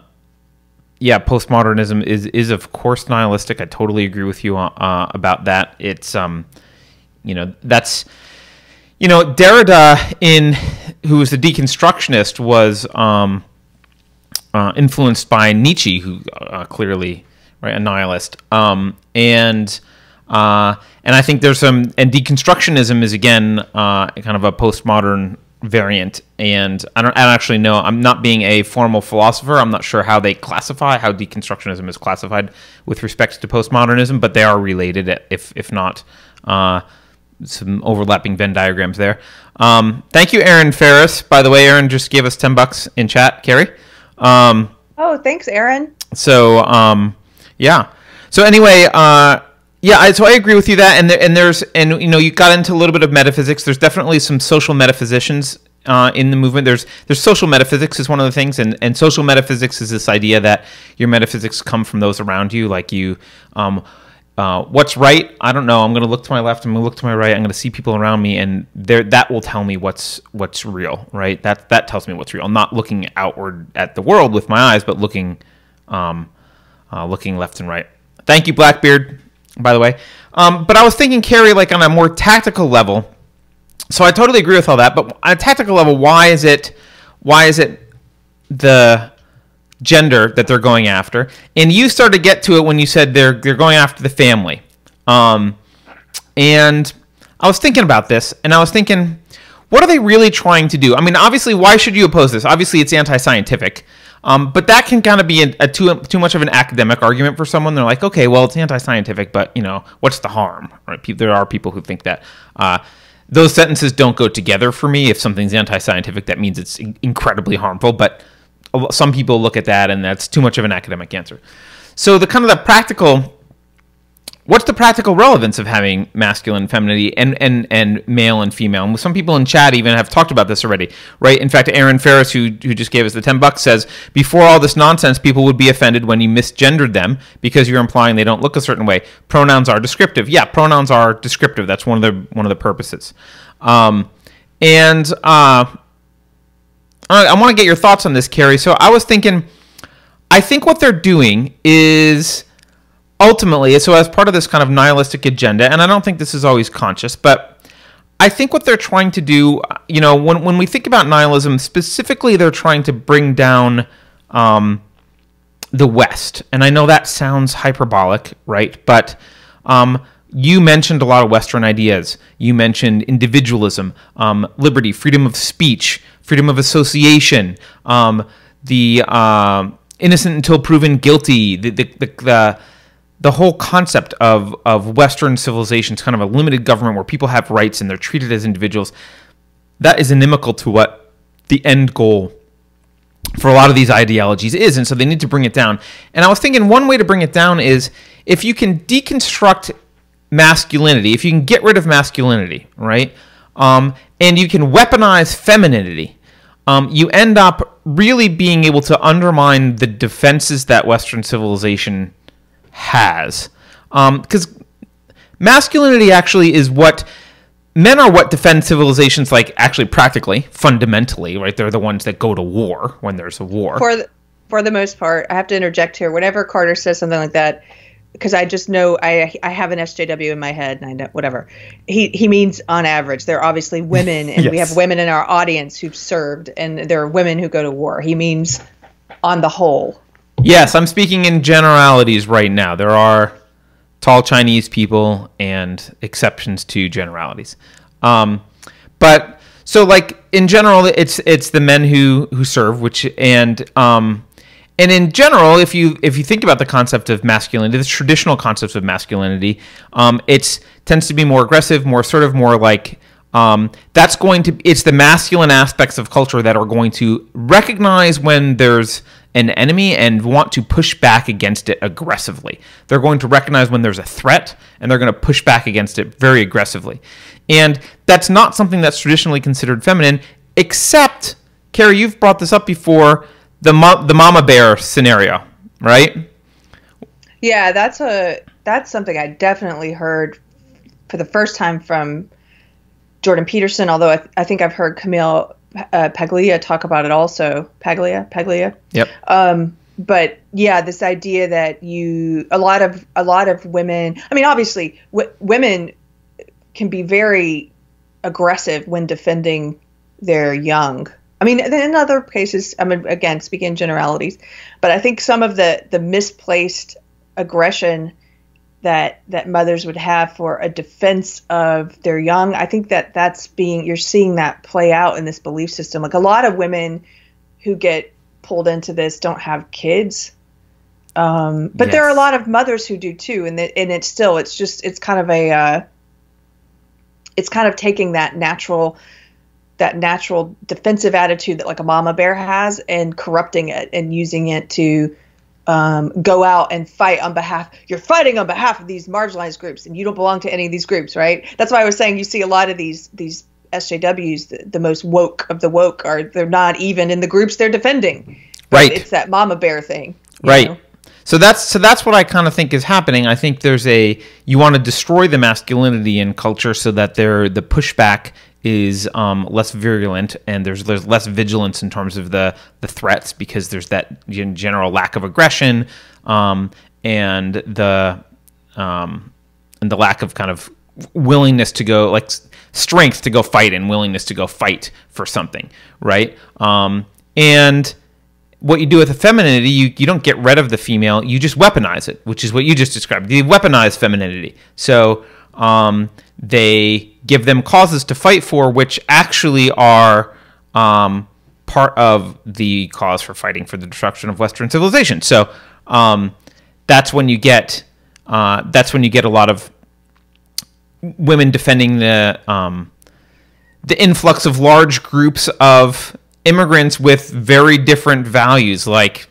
yeah, postmodernism is is of course nihilistic. I totally agree with you uh, about that. It's um, you know, that's you know, Derrida in who was the deconstructionist was um, uh, influenced by Nietzsche, who uh, clearly right? A nihilist. Um, and uh, and I think there's some and deconstructionism is again uh, kind of a postmodern variant. And I don't, I don't actually know. I'm not being a formal philosopher. I'm not sure how they classify how deconstructionism is classified with respect to postmodernism, but they are related, if if not. Uh, some overlapping Venn diagrams there. Um, thank you, Aaron Ferris. By the way, Aaron just gave us ten bucks in chat. Keri. Um, oh, thanks, Aaron. So, um, yeah. So anyway, uh, yeah, I, so I agree with you that, and there, and there's and you know you got into a little bit of metaphysics. There's definitely some social metaphysicians uh, in the movement. There's there's social metaphysics is one of the things, and and social metaphysics is this idea that your metaphysics come from those around you, like you. Um, uh, what's right? I don't know. I'm going to look to my left. I'm going to look to my right. I'm going to see people around me, and there that will tell me what's what's real, right? That that tells me what's real. I'm not looking outward at the world with my eyes, but looking um, uh, looking left and right. Thank you, Blackbeard, by the way. Um, but I was thinking, Keri, like on a more tactical level. So I totally agree with all that. But on a tactical level, why is it, why is it the gender that they're going after? And you started to get to it when you said they're they're going after the family. Um, and I was thinking about this, and I was thinking, what are they really trying to do? I mean, obviously, why should you oppose this? Obviously, it's anti-scientific. Um, but that can kind of be a, a too too much of an academic argument for someone. They're like, okay, well, it's anti-scientific, but you know, what's the harm? Right? There are people who think that. Uh, those sentences don't go together for me. If something's anti-scientific, that means it's incredibly harmful. But some people look at that, and that's too much of an academic answer. So the kind of the practical what's the practical relevance of having masculine femininity and, and, and male and female? And some people in chat even have talked about this already, right? In fact, Aaron Ferris, who, who just gave us the 10 bucks, says, before all this nonsense, people would be offended when you misgendered them because you're implying they don't look a certain way. Pronouns are descriptive. Yeah, pronouns are descriptive. That's one of the, one of the purposes. Um, and uh, I want to get your thoughts on this, Keri. So I was thinking, I think what they're doing is ultimately, so as part of this kind of nihilistic agenda, and I don't think this is always conscious, but I think what they're trying to do, you know, when, when we think about nihilism, specifically, they're trying to bring down um, the West. And I know that sounds hyperbolic, right? But um, you mentioned a lot of Western ideas. You mentioned individualism, um, liberty, freedom of speech, freedom of association, um, the uh, innocent until proven guilty, the, the, the, the the whole concept of of Western civilization is kind of a limited government where people have rights and they're treated as individuals. That is inimical to what the end goal for a lot of these ideologies is, and so they need to bring it down. And I was thinking one way to bring it down is if you can deconstruct masculinity, if you can get rid of masculinity, right, um, and you can weaponize femininity, um, you end up really being able to undermine the defenses that Western civilization has. Because um, masculinity actually is what men are what defend civilizations like actually practically fundamentally right? They're the ones that go to war when there's a war. For the, for the most part i have to interject here whenever carter says something like that because i just know i i have an sjw in my head and i know whatever. He he means on average there are obviously women and yes. we have women in our audience who've served and there are women who go to war. He means on the whole Yes, I'm speaking in generalities right now. There are tall Chinese people and exceptions to generalities. Um, but so like in general, it's it's the men who who serve, which and um, and in general, if you if you think about the concept of masculinity, the traditional concepts of masculinity, um, it tends to be more aggressive, more assertive, more like um, that's going to it's the masculine aspects of culture that are going to recognize when there's an enemy and want to push back against it aggressively. They're going to recognize when there's a threat and they're going to push back against it very aggressively. And that's not something that's traditionally considered feminine, except, Keri, you've brought this up before the, the mama bear scenario, right? Yeah, that's a that's something I definitely heard for the first time from Jordan Peterson. Although I, th- I think I've heard Camille uh, Paglia talk about it also. Paglia, Paglia. Yep. Um, but yeah, this idea that you a lot of a lot of women. I mean, obviously, w- women can be very aggressive when defending their young. I mean, in other cases, I mean, again, speaking generalities, but I think some of the the misplaced aggression that that mothers would have for a defense of their young. I think that that's being you're seeing that play out in this belief system. Like a lot of women who get pulled into this don't have kids. Um, but yes. there are a lot of mothers who do too, and it, and it's still it's just it's kind of a uh, it's kind of taking that natural that natural defensive attitude that like a mama bear has and corrupting it and using it to um, go out and fight on behalf you're fighting on behalf of these marginalized groups and you don't belong to any of these groups right? That's why i was saying you see a lot of these these sjws the, the most woke of the woke are they're not even in the groups they're defending. Right. it's that mama bear thing right. know? so that's so that's what i kind of think is happening. I think there's a you want to destroy the masculinity in culture so that they're the pushback is um, less virulent and there's, there's less vigilance in terms of the, the threats because there's that general lack of aggression um, and the um, and the lack of kind of willingness to go like strength to go fight and willingness to go fight for something, right? Um, and what you do with the femininity, you, you don't get rid of the female, you just weaponize it, which is what you just described. You weaponize femininity. So um, they give them causes to fight for, which actually are um, part of the cause for fighting for the destruction of Western civilization. So um, that's when you get uh, that's when you get a lot of women defending the um, the influx of large groups of immigrants with very different values, like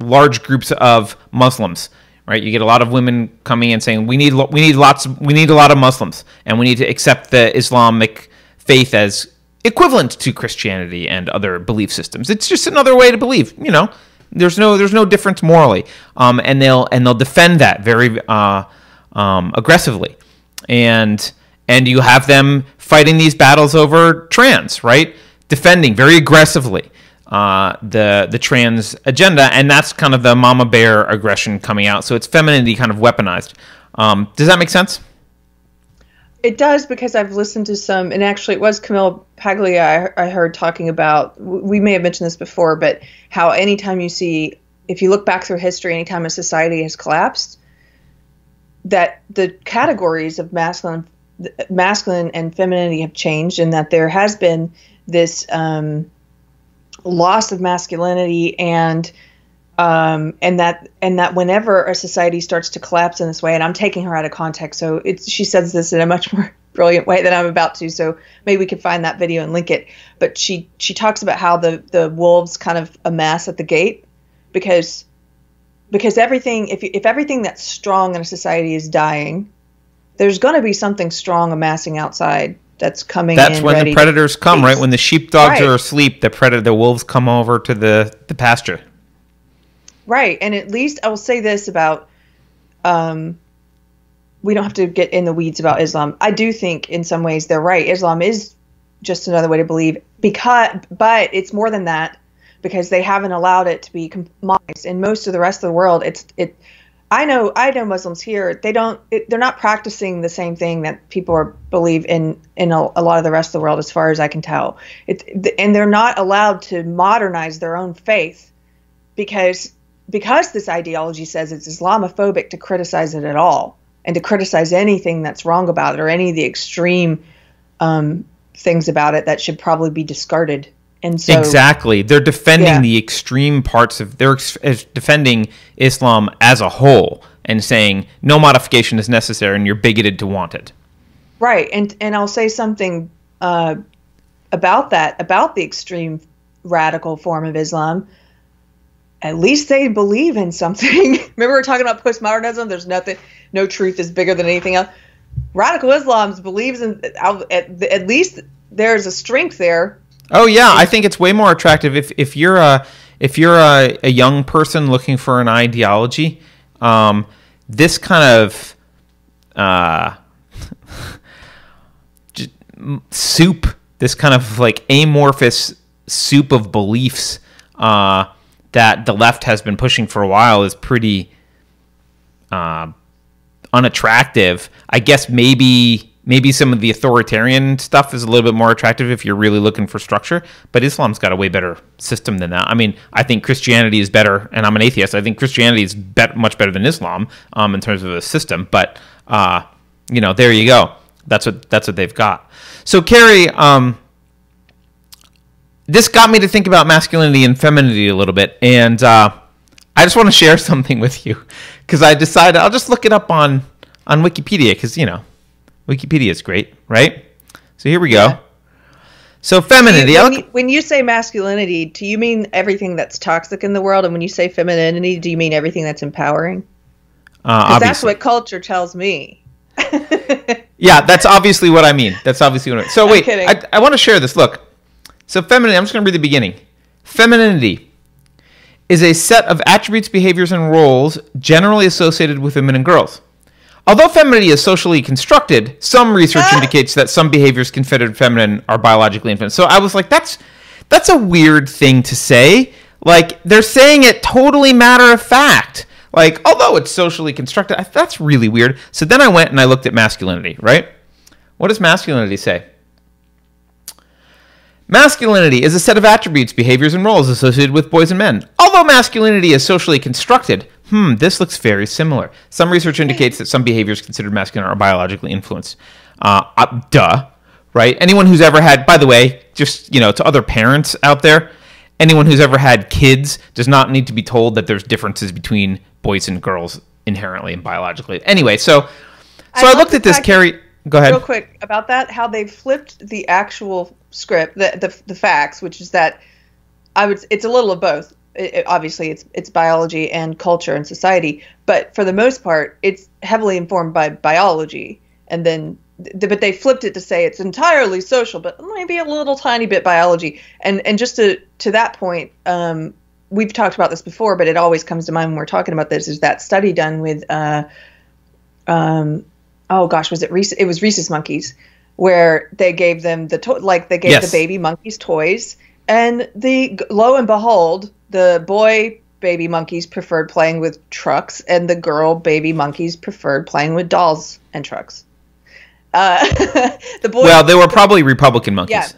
large groups of Muslims. Right, you get a lot of women coming and saying we need we need lots we need a lot of Muslims and we need to accept the Islamic faith as equivalent to Christianity and other belief systems. It's just another way to believe. You know, there's no there's no difference morally, um, and they'll and they'll defend that very uh, um, aggressively and and you have them fighting these battles over trans, right? Defending very aggressively uh, the the trans agenda, and that's kind of the mama bear aggression coming out. So it's femininity kind of weaponized. Um, does that make sense? It does because I've listened to some, and actually, it was Camille Paglia I, I heard talking about. We may have mentioned this before, but how anytime you see, if you look back through history, anytime a society has collapsed, that the categories of masculine masculine and femininity have changed and that there has been this um, loss of masculinity and um, and that and that whenever a society starts to collapse in this way, and I'm taking her out of context, so it's she says this in a much *laughs* more brilliant way than I'm about to. So maybe we could find that video and link it. But she she talks about how the the wolves kind of amass at the gate because because everything if if everything that's strong in a society is dying, there's going to be something strong amassing outside that's coming. That's when the predators come, right? When the sheepdogs right. are asleep, the predator, the wolves come over to the the pasture. Right, and at least I will say this about. Um, we don't have to get in the weeds about Islam. I do think in some ways they're right. Islam is just another way to believe because but it's more than that because they haven't allowed it to be compromised. In most of the rest of the world, it's it. I know I know Muslims here. They don't. They're not practicing the same thing that people are, believe in in a, a, lot of the rest of the world, as far as I can tell. It, and they're not allowed to modernize their own faith because because this ideology says it's Islamophobic to criticize it at all and to criticize anything that's wrong about it or any of the extreme um, things about it that should probably be discarded and so, exactly, they're defending yeah. the extreme parts of they're ex- defending Islam as a whole and saying no modification is necessary, and you're bigoted to want it. Right, and and I'll say something uh, about that about the extreme radical form of Islam. At least they believe in something. *laughs* Remember, we are talking about postmodernism. There's nothing, no truth is bigger than anything else. Radical Islam believes in at, at least there's a strength there Oh yeah, I think it's way more attractive if if you're a if you're a, a young person looking for an ideology. Um, this kind of uh, *laughs* soup, this kind of like amorphous soup of beliefs uh, that the left has been pushing for a while is pretty uh, unattractive. I guess maybe maybe some of the authoritarian stuff is a little bit more attractive if you're really looking for structure but islam's got a way better system than that. I mean i think christianity is better and i'm an atheist. I think christianity is bet- much better than islam um, in terms of a system but uh, you know there you go. That's what that's what they've got. So keri um, this got me to think about masculinity and femininity a little bit and uh, i just want to share *laughs* something with you because i decided i'll just look it up on on wikipedia because you know Wikipedia is great, right? So here we go. Yeah. So femininity. When you, when you, say masculinity, do you mean everything that's toxic in the world? And when you say femininity, do you mean everything that's empowering? Because uh, that's what culture tells me. *laughs* yeah, that's obviously what I mean. That's obviously what I mean. So wait, I, I want to share this. Look, so femininity. I'm just going to read the beginning. Femininity is a set of attributes, behaviors, and roles generally associated with women and girls. Although femininity is socially constructed, some research ah. indicates that some behaviors considered feminine are biologically infant. So I was like, that's that's a weird thing to say. Like they're saying it totally matter of fact. like, although it's socially constructed, I, that's really weird. So then I went and I looked at masculinity, right? What does masculinity say? Masculinity is a set of attributes, behaviors, and roles associated with boys and men. Although masculinity is socially constructed, hmm, this looks very similar. Some research indicates that some behaviors considered masculine are biologically influenced. Uh, uh, duh, right? Anyone who's ever had, by the way, just you know, to other parents out there, anyone who's ever had kids does not need to be told that there's differences between boys and girls inherently and biologically. Anyway, so so I, I looked at this, Keri. Go ahead. Real quick about that, how they flipped the actual script, the the, the facts, which is that I would. It's a little of both. It, obviously, it's it's biology and culture and society, but for the most part, it's heavily informed by biology, and then but they flipped it to say it's entirely social, but maybe a little tiny bit biology. And and just to to that point, um, we've talked about this before, but it always comes to mind when we're talking about this. Is that study done with, uh, um, oh gosh, was it Rhesus? It was rhesus monkeys, where they gave them the to- like they gave yes. the baby monkeys toys, and the lo and behold, the boy baby monkeys preferred playing with trucks, and the girl baby monkeys preferred playing with dolls and trucks. Uh, *laughs* the boy. Well, they were probably Republican monkeys. Yeah,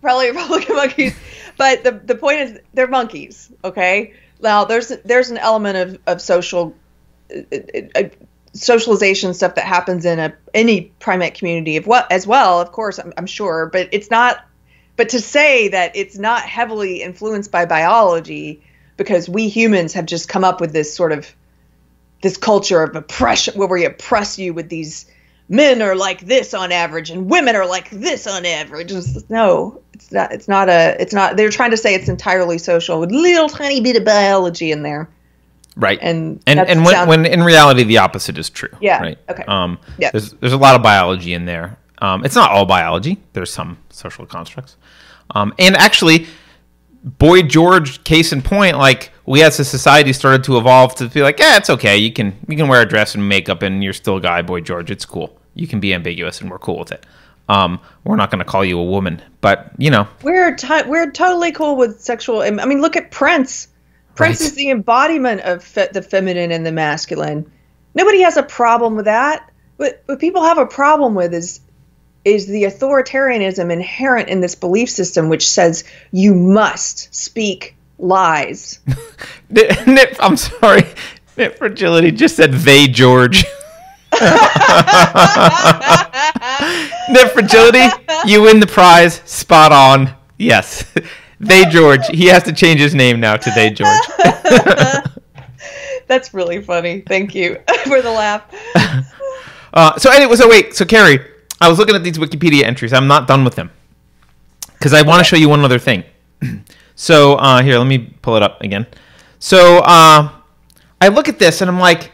probably *laughs* Republican monkeys. But the the point is, they're monkeys. Okay. Now there's there's an element of of social. Uh, uh, socialization stuff that happens in a any primate community of what as well of course I'm, I'm sure but it's not but to say that it's not heavily influenced by biology because we humans have just come up with this sort of this culture of oppression where we oppress you with these men are like this on average and women are like this on average. It's, no, it's not. It's not a. It's not. They're trying to say it's entirely social with little tiny bit of biology in there. Right. And and and when, when in reality the opposite is true. Yeah. Right. Okay. Um. Yeah. There's there's a lot of biology in there. Um. It's not all biology. There's some social constructs. Um. And actually. Boy George, case in point, like we as a society started to evolve to be like, yeah, it's okay. You can you can wear a dress and makeup, and you're still a guy, Boy George. It's cool you can be ambiguous and we're cool with it. Um, we're not going to call you a woman, but you know, we're we're totally cool with sexual. I mean, look at Prince. Prince right. is the embodiment of fe- the feminine and the masculine. Nobody has a problem with that. What, what people have a problem with is is the authoritarianism inherent in this belief system, which says you must speak lies. *laughs* Nip, I'm sorry. Nip Fragility just said they George. *laughs* Net fragility, you win the prize. Spot on. Yes. *laughs* They George. He has to change his name now to They George. That's really funny. Thank you for the laugh. Uh, so anyway, so wait, so Keri, I was looking at these Wikipedia entries. I'm not done with them because I want to okay. show you one other thing. *clears throat* so uh, here, let me pull it up again. So uh, I look at this and I'm like,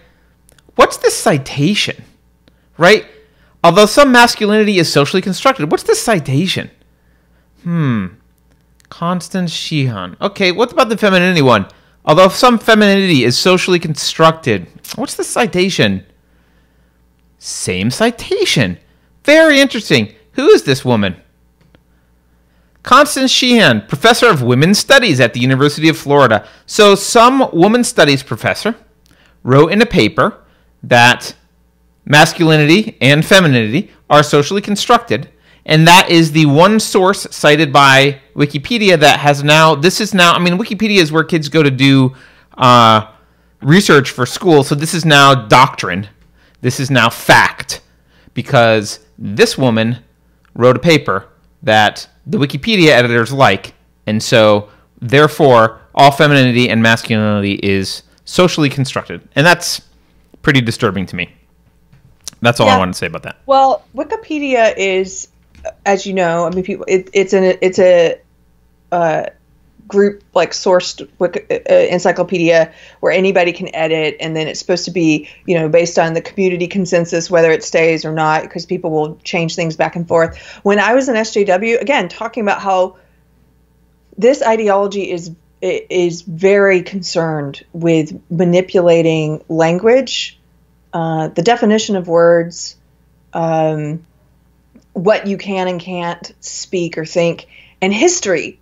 what's this citation? Right? Although some masculinity is socially constructed, what's the citation? Hmm. Constance Shehan. Okay, what about the femininity one? Although some femininity is socially constructed, what's the citation? Same citation. Very interesting. Who is this woman? Constance Shehan, professor of women's studies at the University of Florida. So, some women's studies professor wrote in a paper that masculinity and femininity are socially constructed and that is the one source cited by wikipedia that has now this is now i mean wikipedia is where kids go to do uh, research for school so this is now doctrine this is now fact because this woman wrote a paper that the wikipedia editors like and so therefore all femininity and masculinity is socially constructed and that's pretty disturbing to me. That's all yeah. I want to say about that. Well, Wikipedia is, as you know, I mean, people, it, it's an it's a uh, group like sourced Wiki, uh, encyclopedia where anybody can edit, and then it's supposed to be you know based on the community consensus whether it stays or not because people will change things back and forth. When I was in SJW, again talking about how this ideology is is very concerned with manipulating language, uh, the definition of words, um, what you can and can't speak or think, and history.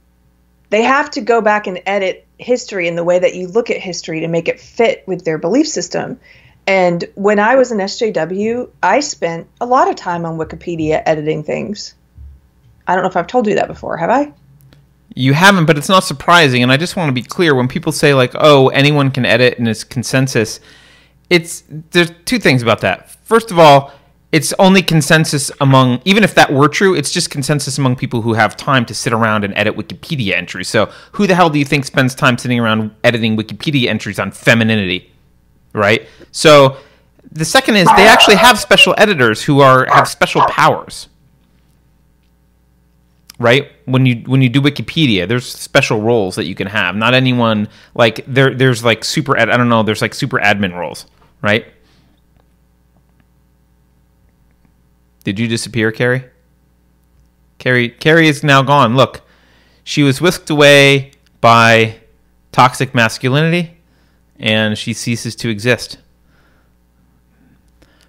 They have to go back and edit history in the way that you look at history to make it fit with their belief system. And when I was an SJW, I spent a lot of time on Wikipedia editing things. I don't know if I've told you that before, have I? You haven't, but it's not surprising. And I just want to be clear when people say, like, oh, anyone can edit and it's consensus, it's there's two things about that. First of all, it's only consensus among even if that were true it's just consensus among people who have time to sit around and edit wikipedia entries. So who the hell do you think spends time sitting around editing wikipedia entries on femininity right? So the second is they actually have special editors who are have special powers right? When you when you do wikipedia there's special roles that you can have. Not anyone like there there's like super ed, i don't know there's like super admin roles right Did you disappear, Keri? Keri, Keri is now gone. Look, she was whisked away by toxic masculinity, and she ceases to exist.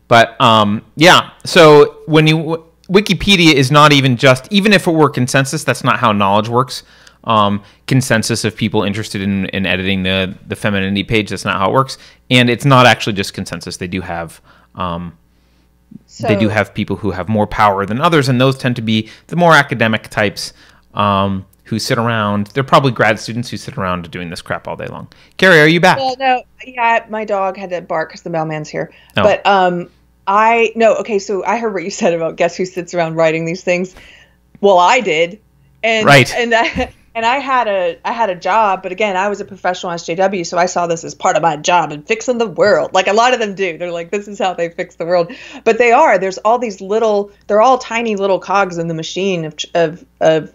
But um, yeah, so when you Wikipedia is not even just even if it were consensus, that's not how knowledge works. Um, consensus of people interested in, in editing the the femininity page. That's not how it works, and it's not actually just consensus. They do have um, so, they do have people who have more power than others, and those tend to be the more academic types um, who sit around. They're probably grad students who sit around doing this crap all day long. Keri, are you back? Well, no, yeah, my dog had to bark because the mailman's here. Oh. But um, I no, okay. So I heard what you said about guess who sits around writing these things. Well, I did, and right, and that and I had a I had a job, but again, I was a professional SJW, so I saw this as part of my job and fixing the world. Like a lot of them do. They're like, this is how they fix the world. But they are. There's all these little. They're all tiny little cogs in the machine of of of.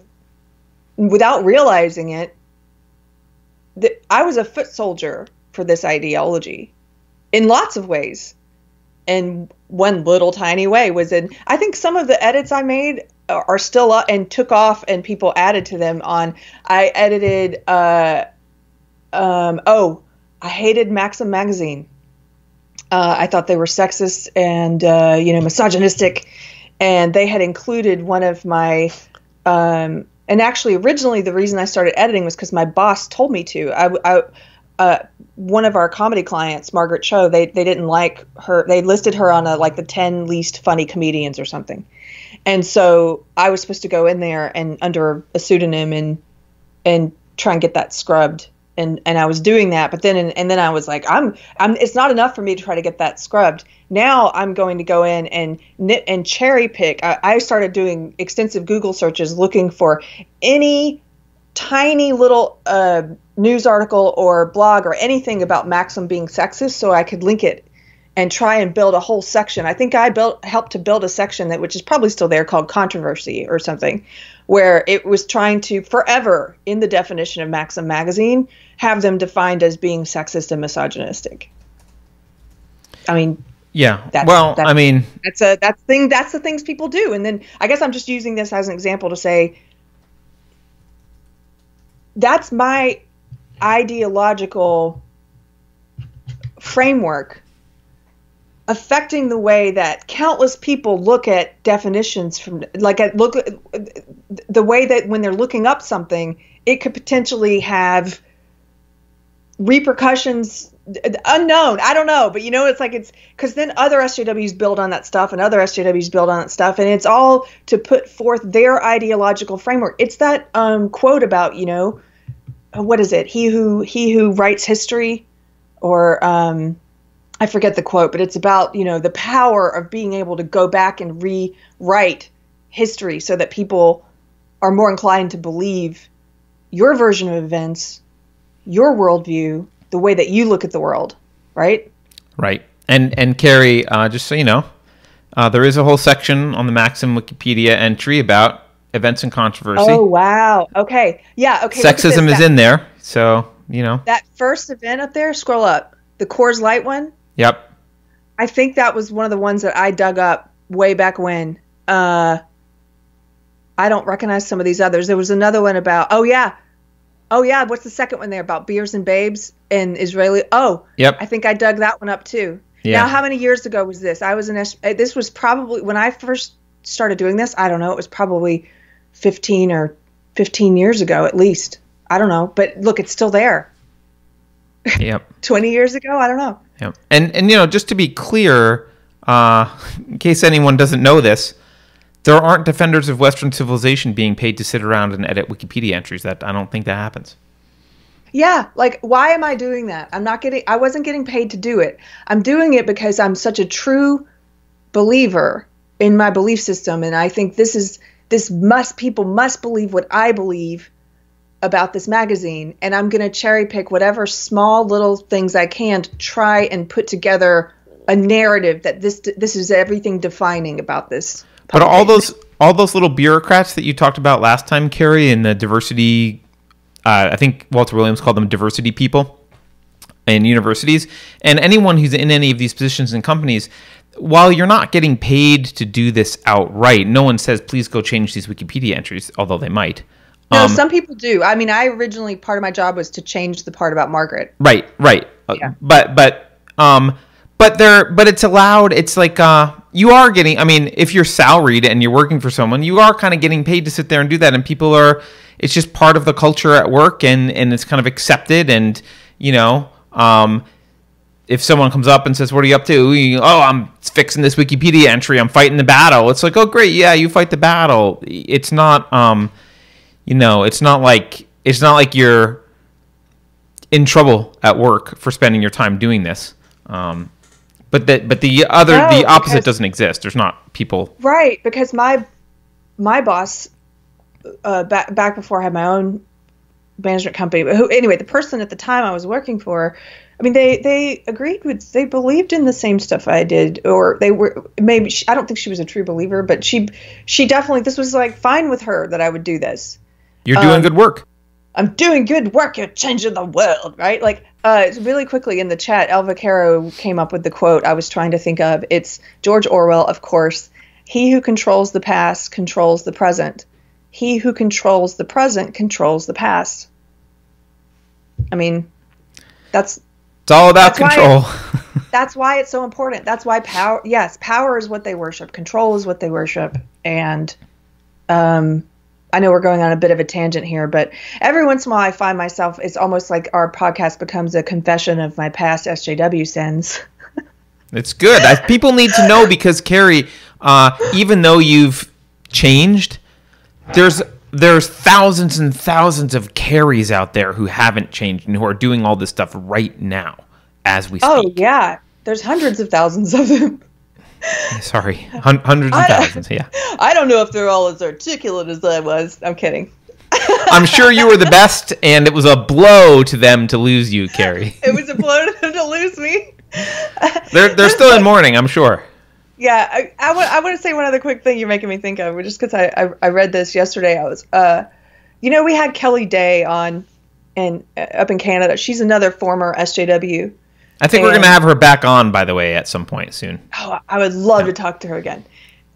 Without realizing it, that I was a foot soldier for this ideology, in lots of ways. And one little tiny way was in. I think some of the edits I made are still up and took off and people added to them on i edited uh um oh i hated maxim magazine. Uh, i thought they were sexist and uh, you know misogynistic. And they had included one of my um and actually originally the reason i started editing was because my boss told me to. I, I uh, one of our comedy clients, Margaret Cho, they they didn't like her. They listed her on a like the ten least funny comedians or something, and so I was supposed to go in there and under a pseudonym and and try and get that scrubbed. And and I was doing that, but then and, and then I was like, I'm I'm. It's not enough for me to try to get that scrubbed. Now I'm going to go in and knit and cherry pick. I, I started doing extensive Google searches looking for any tiny little uh, news article or blog or anything about Maxim being sexist, so I could link it and try and build a whole section. I think I built helped to build a section that which is probably still there called controversy or something where it was trying to forever in the definition of Maxim magazine have them defined as being sexist and misogynistic. I mean, yeah. That's, well, that's, I mean, that's a that's thing that's the things people do. And then I guess I'm just using this as an example to say that's my ideological framework affecting the way that countless people look at definitions from like at look the way that when they're looking up something it could potentially have repercussions unknown i don't know but you know it's like it's because then other sjws build on that stuff and other sjws build on that stuff and it's all to put forth their ideological framework. It's that um, quote about you know what is it? He who he who writes history or um, I forget the quote, but it's about, you know, the power of being able to go back and rewrite history so that people are more inclined to believe your version of events, your worldview, the way that you look at the world, right? Right. And and Keri, uh, just so you know, uh, there is a whole section on the Maxim Wikipedia entry about events and controversy. Oh wow. Okay. Yeah. Okay. Sexism is that, in there, so you know that first event up there. Scroll up. The Coors Light one. Yep. I think that was one of the ones that I dug up way back when. Uh, I don't recognize some of these others. There was another one about, oh, yeah. Oh, yeah. What's the second one there about beers and babes and Israeli? Oh, yep. I think I dug that one up too. Yeah. Now, how many years ago was this? I was in, uh, this was probably when I first started doing this. I don't know. It was probably 15 or 15 years ago at least. I don't know, but look, it's still there. Yep. *laughs* 20 years ago, I don't know. Yep. And and you know, just to be clear, uh, *laughs* in case anyone doesn't know this, there aren't defenders of Western civilization being paid to sit around and edit Wikipedia entries. That I don't think that happens. Yeah, like why am I doing that? I'm not getting I wasn't getting paid to do it. I'm doing it because I'm such a true believer in my belief system and I think this is this must people must believe what I believe about this magazine and I'm going to cherry pick whatever small little things I can to try and put together a narrative that this this is everything defining about this. But all those all those little bureaucrats that you talked about last time, Keri, in the diversity, uh, I think Walter Williams called them diversity people in universities, and anyone who's in any of these positions in companies, while you're not getting paid to do this outright, no one says please go change these Wikipedia entries, although they might. No, um, some people do. I mean, I originally part of my job was to change the part about Margaret. Right, right. Uh, yeah. But but um but they're but it's allowed. It's like uh you are getting I mean, if you're salaried and you're working for someone, you are kind of getting paid to sit there and do that and people are it's just part of the culture at work and and it's kind of accepted and you know, um if someone comes up and says, "What are you up to?" oh, I'm fixing this Wikipedia entry. I'm fighting the battle. It's like, "Oh, great, yeah, you fight the battle." It's not um you know, it's not like it's not like you're in trouble at work for spending your time doing this. Um, but that but the other no, the opposite because, doesn't exist. There's not people right because my my boss uh, back back before I had my own management company. Who anyway, the person at the time I was working for. I mean, they they agreed with they believed in the same stuff I did, or they were maybe she, I don't think she was a true believer, but she she definitely this was like fine with her that I would do this. You're doing um, good work. I'm doing good work. You're changing the world, right? Like, uh, really quickly in the chat, Elva Caro came up with the quote I was trying to think of. It's George Orwell, of course. He who controls the past controls the present. He who controls the present controls the past. I mean, that's it's all about that's control. Why *laughs* that's why it's so important. That's why power. Yes, power is what they worship. Control is what they worship, and um, I know we're going on a bit of a tangent here, but every once in a while I find myself, it's almost like our podcast becomes a confession of my past SJW sins. *laughs* it's good. I, people need to know because, Keri, uh, even though you've changed, there's there's thousands and thousands of Keris out there who haven't changed and who are doing all this stuff right now as we oh, speak. Oh, yeah. There's hundreds of thousands of them. *laughs* Sorry, hundreds of thousands. Yeah. *laughs* I don't know if they're all as articulate as I was. I'm kidding. *laughs* I'm sure you were the best, and it was a blow to them to lose you, Keri. it was a blow to them to lose me. they're they're still in mourning, I'm sure. Yeah, I, I, want, I want to say one other quick thing you're making me think of, just because I, I, I read this yesterday. I was, uh, you know, we had Kelly Day on, and uh, up in Canada. She's another former SJW I think and, we're going to have her back on, by the way, at some point soon. Oh, I would love yeah. to talk to her again.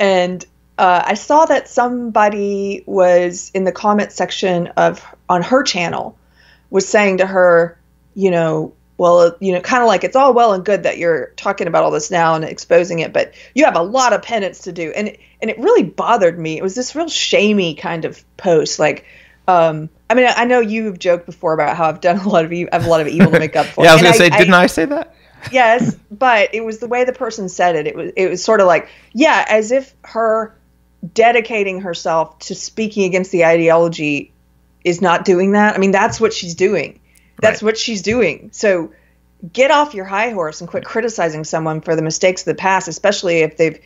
And uh, I saw that somebody was in the comment section of on her channel was saying to her, you know, well, you know, kind of like it's all well and good that you're talking about all this now and exposing it, but you have a lot of penance to do, and and it really bothered me. It was this real shamey kind of post, like, um, I mean, I know you've joked before about how I've done a lot of e- I have a lot of evil to make up for. yeah, I was gonna say, I, didn't I, I say that? yes, but it was the way the person said it. It was it was sort of like, yeah, as if her dedicating herself to speaking against the ideology is not doing that. I mean, that's what she's doing. That's right. what she's doing. So get off your high horse and quit criticizing someone for the mistakes of the past, especially if they've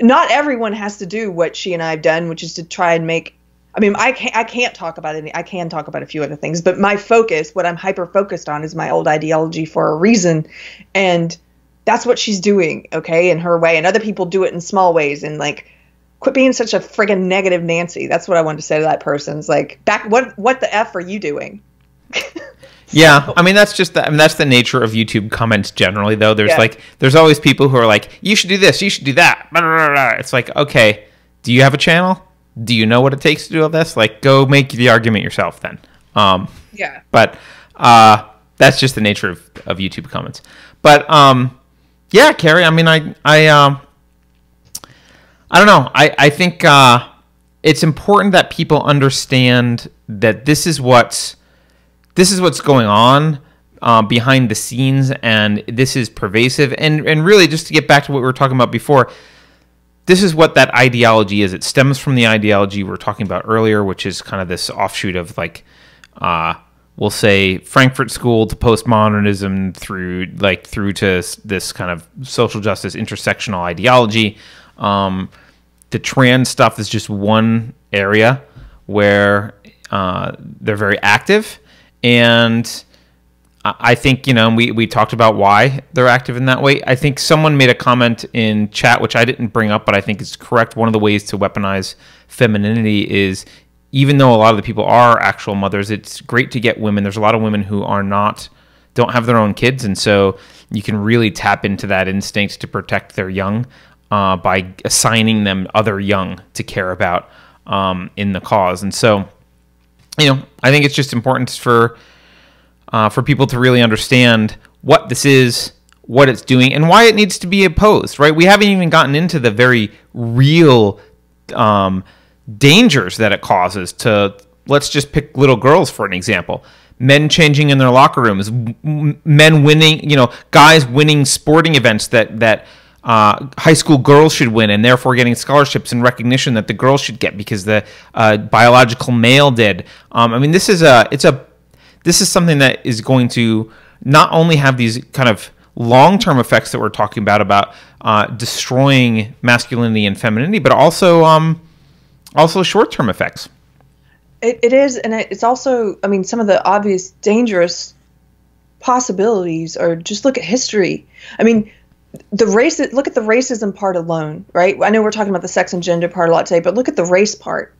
not everyone has to do what she and I have done, which is to try and make I mean, I can't, I can't talk about any, I can talk about a few other things, but my focus, what I'm hyper focused on is my old ideology for a reason. And that's what she's doing, okay, in her way. And other people do it in small ways. And like, quit being such a friggin' negative Nancy. That's what I wanted to say to that person. It's like, back, what, what the F are you doing? *laughs* Yeah, I mean that's just the, I mean that's the nature of YouTube comments generally. Though there's yeah. like there's always people who are like, you should do this, you should do that. It's like, okay, do you have a channel? Do you know what it takes to do all this? Like, go make the argument yourself then. Um, yeah. But uh, that's just the nature of, of YouTube comments. But um, yeah, Keri. I mean, I I um, I don't know. I I think uh, it's important that people understand that this is what's this is what's going on uh, behind the scenes, and this is pervasive. And and really, just to get back to what we were talking about before, this is what that ideology is. It stems from the ideology we were talking about earlier, which is kind of this offshoot of like, uh, we'll say Frankfurt School to postmodernism through like through to this kind of social justice intersectional ideology. Um, the trans stuff is just one area where uh, they're very active, and I think you know we we talked about why they're active in that way. I think someone made a comment in chat which I didn't bring up, but I think is correct. One of the ways to weaponize femininity is even though a lot of the people are actual mothers, it's great to get women. There's a lot of women who are not don't have their own kids, and so you can really tap into that instinct to protect their young uh, by assigning them other young to care about um, in the cause. And so, you know, I think it's just important for uh, for people to really understand what this is, what it's doing, and why it needs to be opposed. Right? We haven't even gotten into the very real um, dangers that it causes. To let's just pick little girls for an example. Men changing in their locker rooms, men winning, you know, guys winning sporting events that that uh, high school girls should win and therefore getting scholarships and recognition that the girls should get because the uh, biological male did. Um, I mean, this is a it's a this is something that is going to not only have these kind of long term effects that we're talking about about uh, destroying masculinity and femininity, but also um, also short term effects. It, it is, and it's also, I mean, some of the obvious dangerous possibilities are just look at history. I mean, the race look at the racism part alone right i know we're talking about the sex and gender part a lot today but look at the race part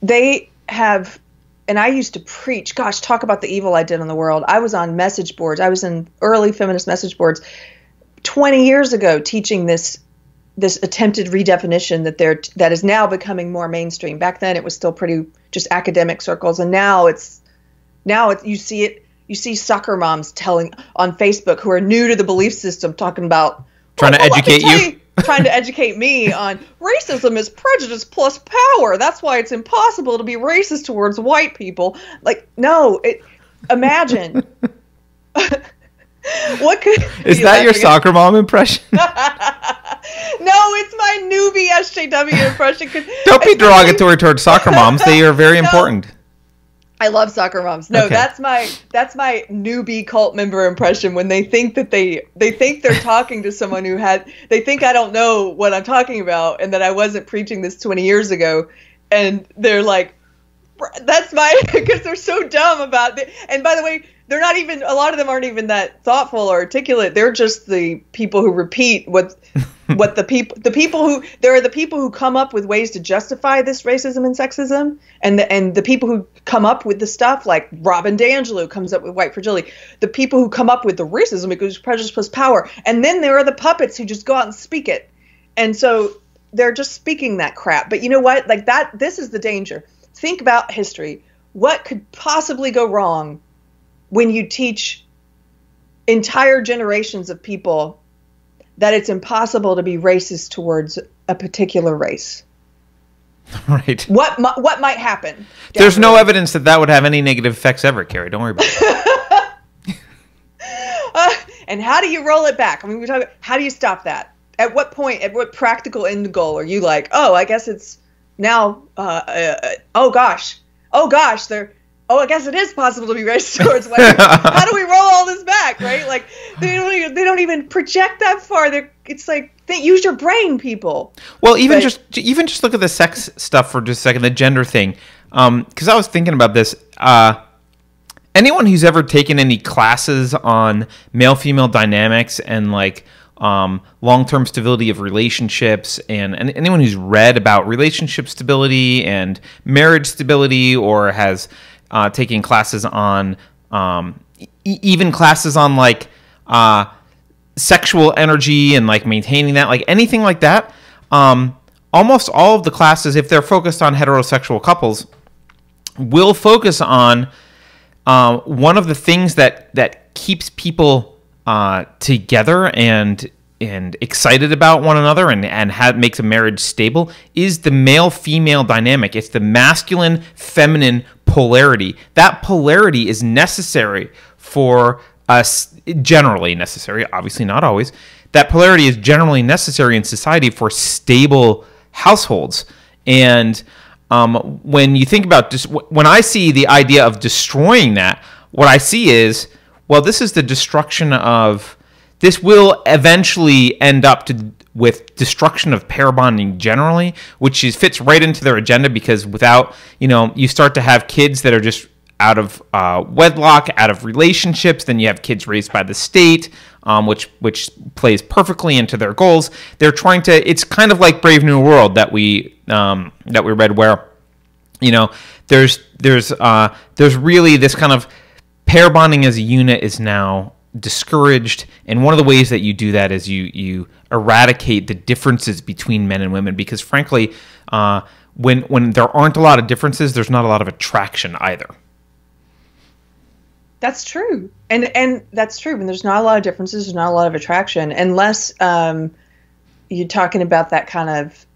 they have and i used to preach gosh talk about the evil i did in the world. I was on message boards. I was in early feminist message boards 20 years ago teaching this this attempted redefinition that they're that is now becoming more mainstream. Back then it was still pretty just academic circles and now it's now it, you see it you see soccer moms telling on Facebook who are new to the belief system talking about trying to oh, educate you. Trying to educate me on racism is prejudice plus power. That's why it's impossible to be racist towards white people. Like, no, it, imagine. *laughs* what could is that your soccer mom impression? *laughs* no, it's my newbie SJW impression. Don't be derogatory towards soccer moms. They are very *laughs* no, important. I love soccer moms. No, okay. that's my that's my newbie cult member impression when they think that they they think they're talking to someone who had they think I don't know what I'm talking about and that I wasn't preaching this 20 years ago and they're like that's my *laughs* because they're so dumb about it. And by the way, they're not even a lot of them aren't even that thoughtful or articulate. They're just the people who repeat what *laughs* what the people the people who there are the people who come up with ways to justify this racism and sexism and the and the people who come up with the stuff like Robin DiAngelo comes up with white fragility. The people who come up with the racism because prejudice plus power. And then there are the puppets who just go out and speak it. And so they're just speaking that crap. But you know what? Like that this is the danger. Think about history. What could possibly go wrong when you teach entire generations of people that it's impossible to be racist towards a particular race. *laughs* Right. What what might happen? There's no evidence that that would have any negative effects ever, Keri. Don't worry about it. *laughs* uh, and how do you roll it back? I mean, we talk. How do you stop that? At what point? At what practical end goal are you like? Oh, I guess it's now. Uh, uh, oh gosh. Oh gosh. They're oh, I guess it is possible to be racist *laughs* towards white *laughs* How do we roll all this back, right? Like they don't even, they don't even project that far. They're, it's like they use your brain, people. Well, even but, just even just look at the sex stuff for just a second, the gender thing. Because um, I was thinking about this. Uh, anyone who's ever taken any classes on male female dynamics and like um, long-term stability of relationships and, and anyone who's read about relationship stability and marriage stability or has uh, taking classes on um, e- even classes on like uh, sexual energy and like maintaining that, like anything like that. Um, almost all of the classes, if they're focused on heterosexual couples, will focus on uh, one of the things that that keeps people uh, together and and excited about one another and and ha- makes a marriage stable is the male female dynamic. It's the masculine feminine polarity. That polarity is necessary for us generally necessary, obviously not always. That polarity is generally necessary in society for stable households. And um, when you think about dis- when I see the idea of destroying that, what I see is well, this is the destruction of this will eventually end up to with destruction of pair bonding generally, which is, fits right into their agenda because without you know you start to have kids that are just out of uh, wedlock, out of relationships. Then you have kids raised by the state, um, which which plays perfectly into their goals. They're trying to. It's kind of like Brave New World that we um, that we read, where you know there's there's uh, there's really this kind of pair bonding as a unit is now discouraged and one of the ways that you do that is you you eradicate the differences between men and women because frankly uh, when when there aren't a lot of differences there's not a lot of attraction either that's true and and that's true when there's not a lot of differences there's not a lot of attraction unless um, you're talking about that kind of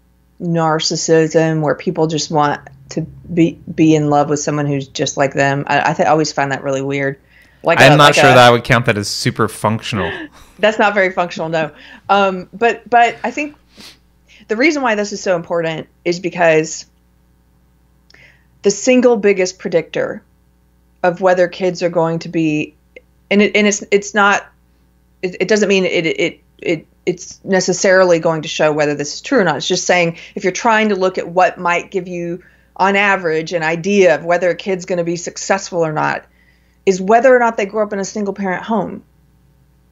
narcissism where people just want to be be in love with someone who's just like them. I, I, th- I always find that really weird. Like I'm a, not like sure a, that I would count that as super functional. *gasps* That's not very functional, no. Um, but but I think the reason why this is so important is because the single biggest predictor of whether kids are going to be, and it, and it's it's not, it, it doesn't mean it it it it's necessarily going to show whether this is true or not. It's just saying if you're trying to look at what might give you on average, an idea of whether a kid's going to be successful or not is whether or not they grew up in a single parent home.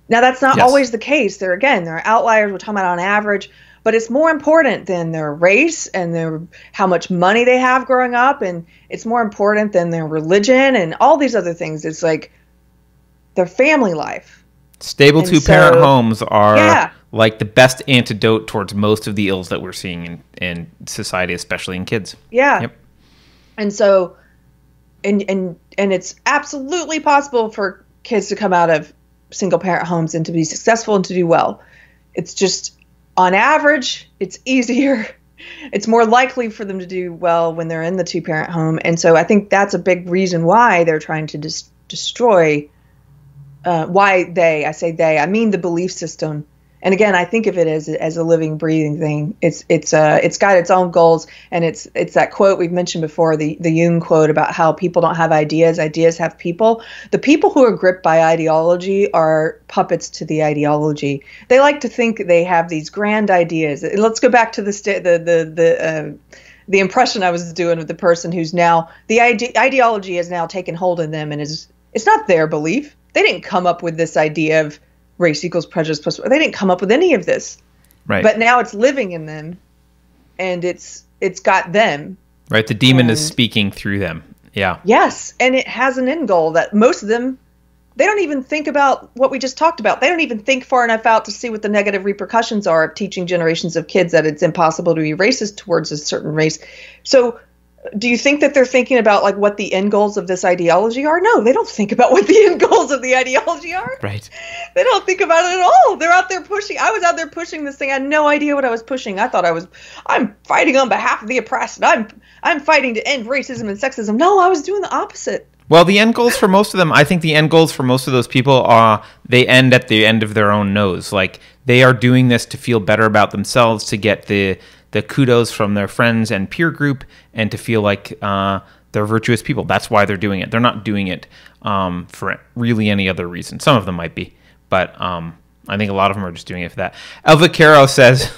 Now, that's not yes. always the case. There, again, there are outliers. We're talking about on average, but it's more important than their race and their how much money they have growing up, and it's more important than their religion and all these other things. It's like their family life. Stable two parent so, homes are yeah. like the best antidote towards most of the ills that we're seeing in, in society, especially in kids. Yeah. Yep. And so and and and it's absolutely possible for kids to come out of single parent homes and to be successful and to do well. It's just on average, it's easier. *laughs* It's more likely for them to do well when they're in the two parent home. And so I think that's a big reason why they're trying to dis- destroy uh, why they, I say they, I mean the belief system. And again, I think of it as as a living, breathing thing. It's it's uh it's got its own goals, and it's it's that quote we've mentioned before, the the Jung quote about how people don't have ideas, ideas have people. The people who are gripped by ideology are puppets to the ideology. They like to think they have these grand ideas. Let's go back to the st- the the the. Uh, the impression I was doing of the person who's now the ide- ideology has now taken hold in them and is it's not their belief they didn't come up with this idea of race equals prejudice plus. They didn't come up with any of this. Right. But now it's living in them, and it's it's got them. Right. The demon and, is speaking through them. Yeah. Yes, and it has an end goal that most of them they don't even think about what we just talked about. They don't even think far enough out to see what the negative repercussions are of teaching generations of kids that it's impossible to be racist towards a certain race. So do you think that they're thinking about like what the end goals of this ideology are? No, they don't think about what the end goals of the ideology are. Right. They don't think about it at all. They're out there pushing. I was out there pushing this thing. I had no idea what I was pushing. I thought I was I'm fighting on behalf of the oppressed. And I'm I'm fighting to end racism and sexism. No, I was doing the opposite. Well, the end goals for most of them, I think the end goals for most of those people are they end at the end of their own nose. Like they are doing this to feel better about themselves, to get the the kudos from their friends and peer group and to feel like uh, they're virtuous people. That's why they're doing it. They're not doing it um, for really any other reason. Some of them might be, but um, I think a lot of them are just doing it for that. Elva Caro says,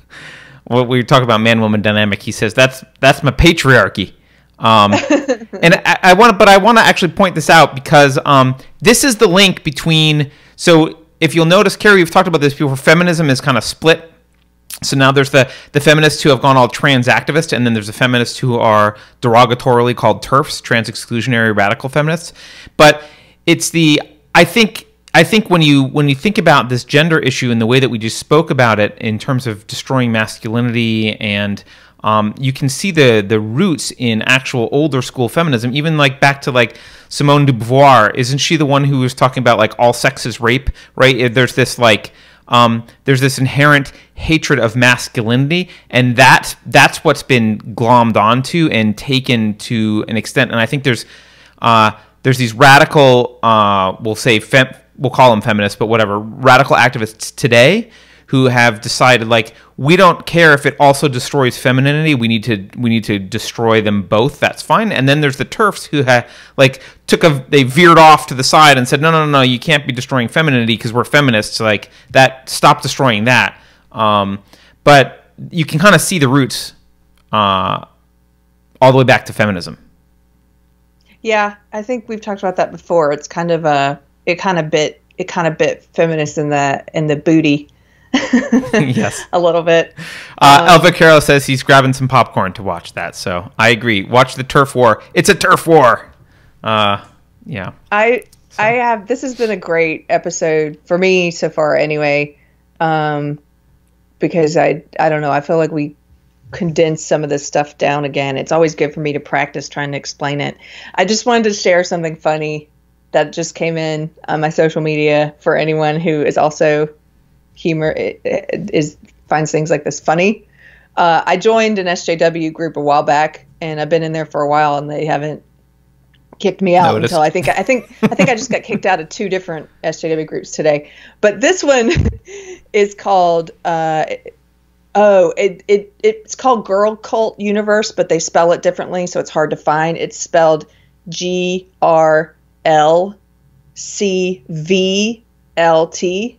*laughs* "What we talk about man-woman dynamic." He says, "That's that's my patriarchy." Um, *laughs* and I, I want to, but I want to actually point this out because um, this is the link between. So if you'll notice, Keri, we've talked about this before. Feminism is kind of split so now there's the the feminists who have gone all trans activist, and then there's the feminists who are derogatorily called TERFs, trans exclusionary radical feminists. But it's the I think I think when you when you think about this gender issue and the way that we just spoke about it in terms of destroying masculinity and um, you can see the the roots in actual older school feminism, even like back to like Simone de Beauvoir. Isn't she the one who was talking about like all sex is rape? Right? There's this like um, there's this inherent hatred of masculinity, and that that's what's been glommed onto and taken to an extent. And I think there's uh, there's these radical, uh, we'll say, fem- we'll call them feminists, but whatever, radical activists today who have decided like we don't care if it also destroys femininity we need to we need to destroy them both that's fine. And then there's the TERFs who ha- like took a they veered off to the side and said no no no no you can't be destroying femininity because we're feminists like that stop destroying that. Um, but you can kind of see the roots uh, all the way back to feminism. Yeah, I think we've talked about that before. It's kind of a it kind of bit it kind of bit feminist in the in the booty *laughs* yes a little bit. Uh, Elva Carroll says he's grabbing some popcorn to watch that. So I agree. Watch the turf war. It's a turf war. Uh, yeah. I I have this has been a great episode for me so far anyway. Um because I I don't know, I feel like we condensed some of this stuff down again. It's always good for me to practice trying to explain it. I just wanted to share something funny that just came in on my social media for anyone who is also humor is finds things like this funny. Uh, I joined an SJW group a while back, and I've been in there for a while, and they haven't kicked me out Noticed. until I think I think I think I just got kicked out of two different SJW groups today. But this one *laughs* is called uh, oh it, it it's called Girl Cult Universe, but they spell it differently, so it's hard to find. It's spelled G R L C V L T.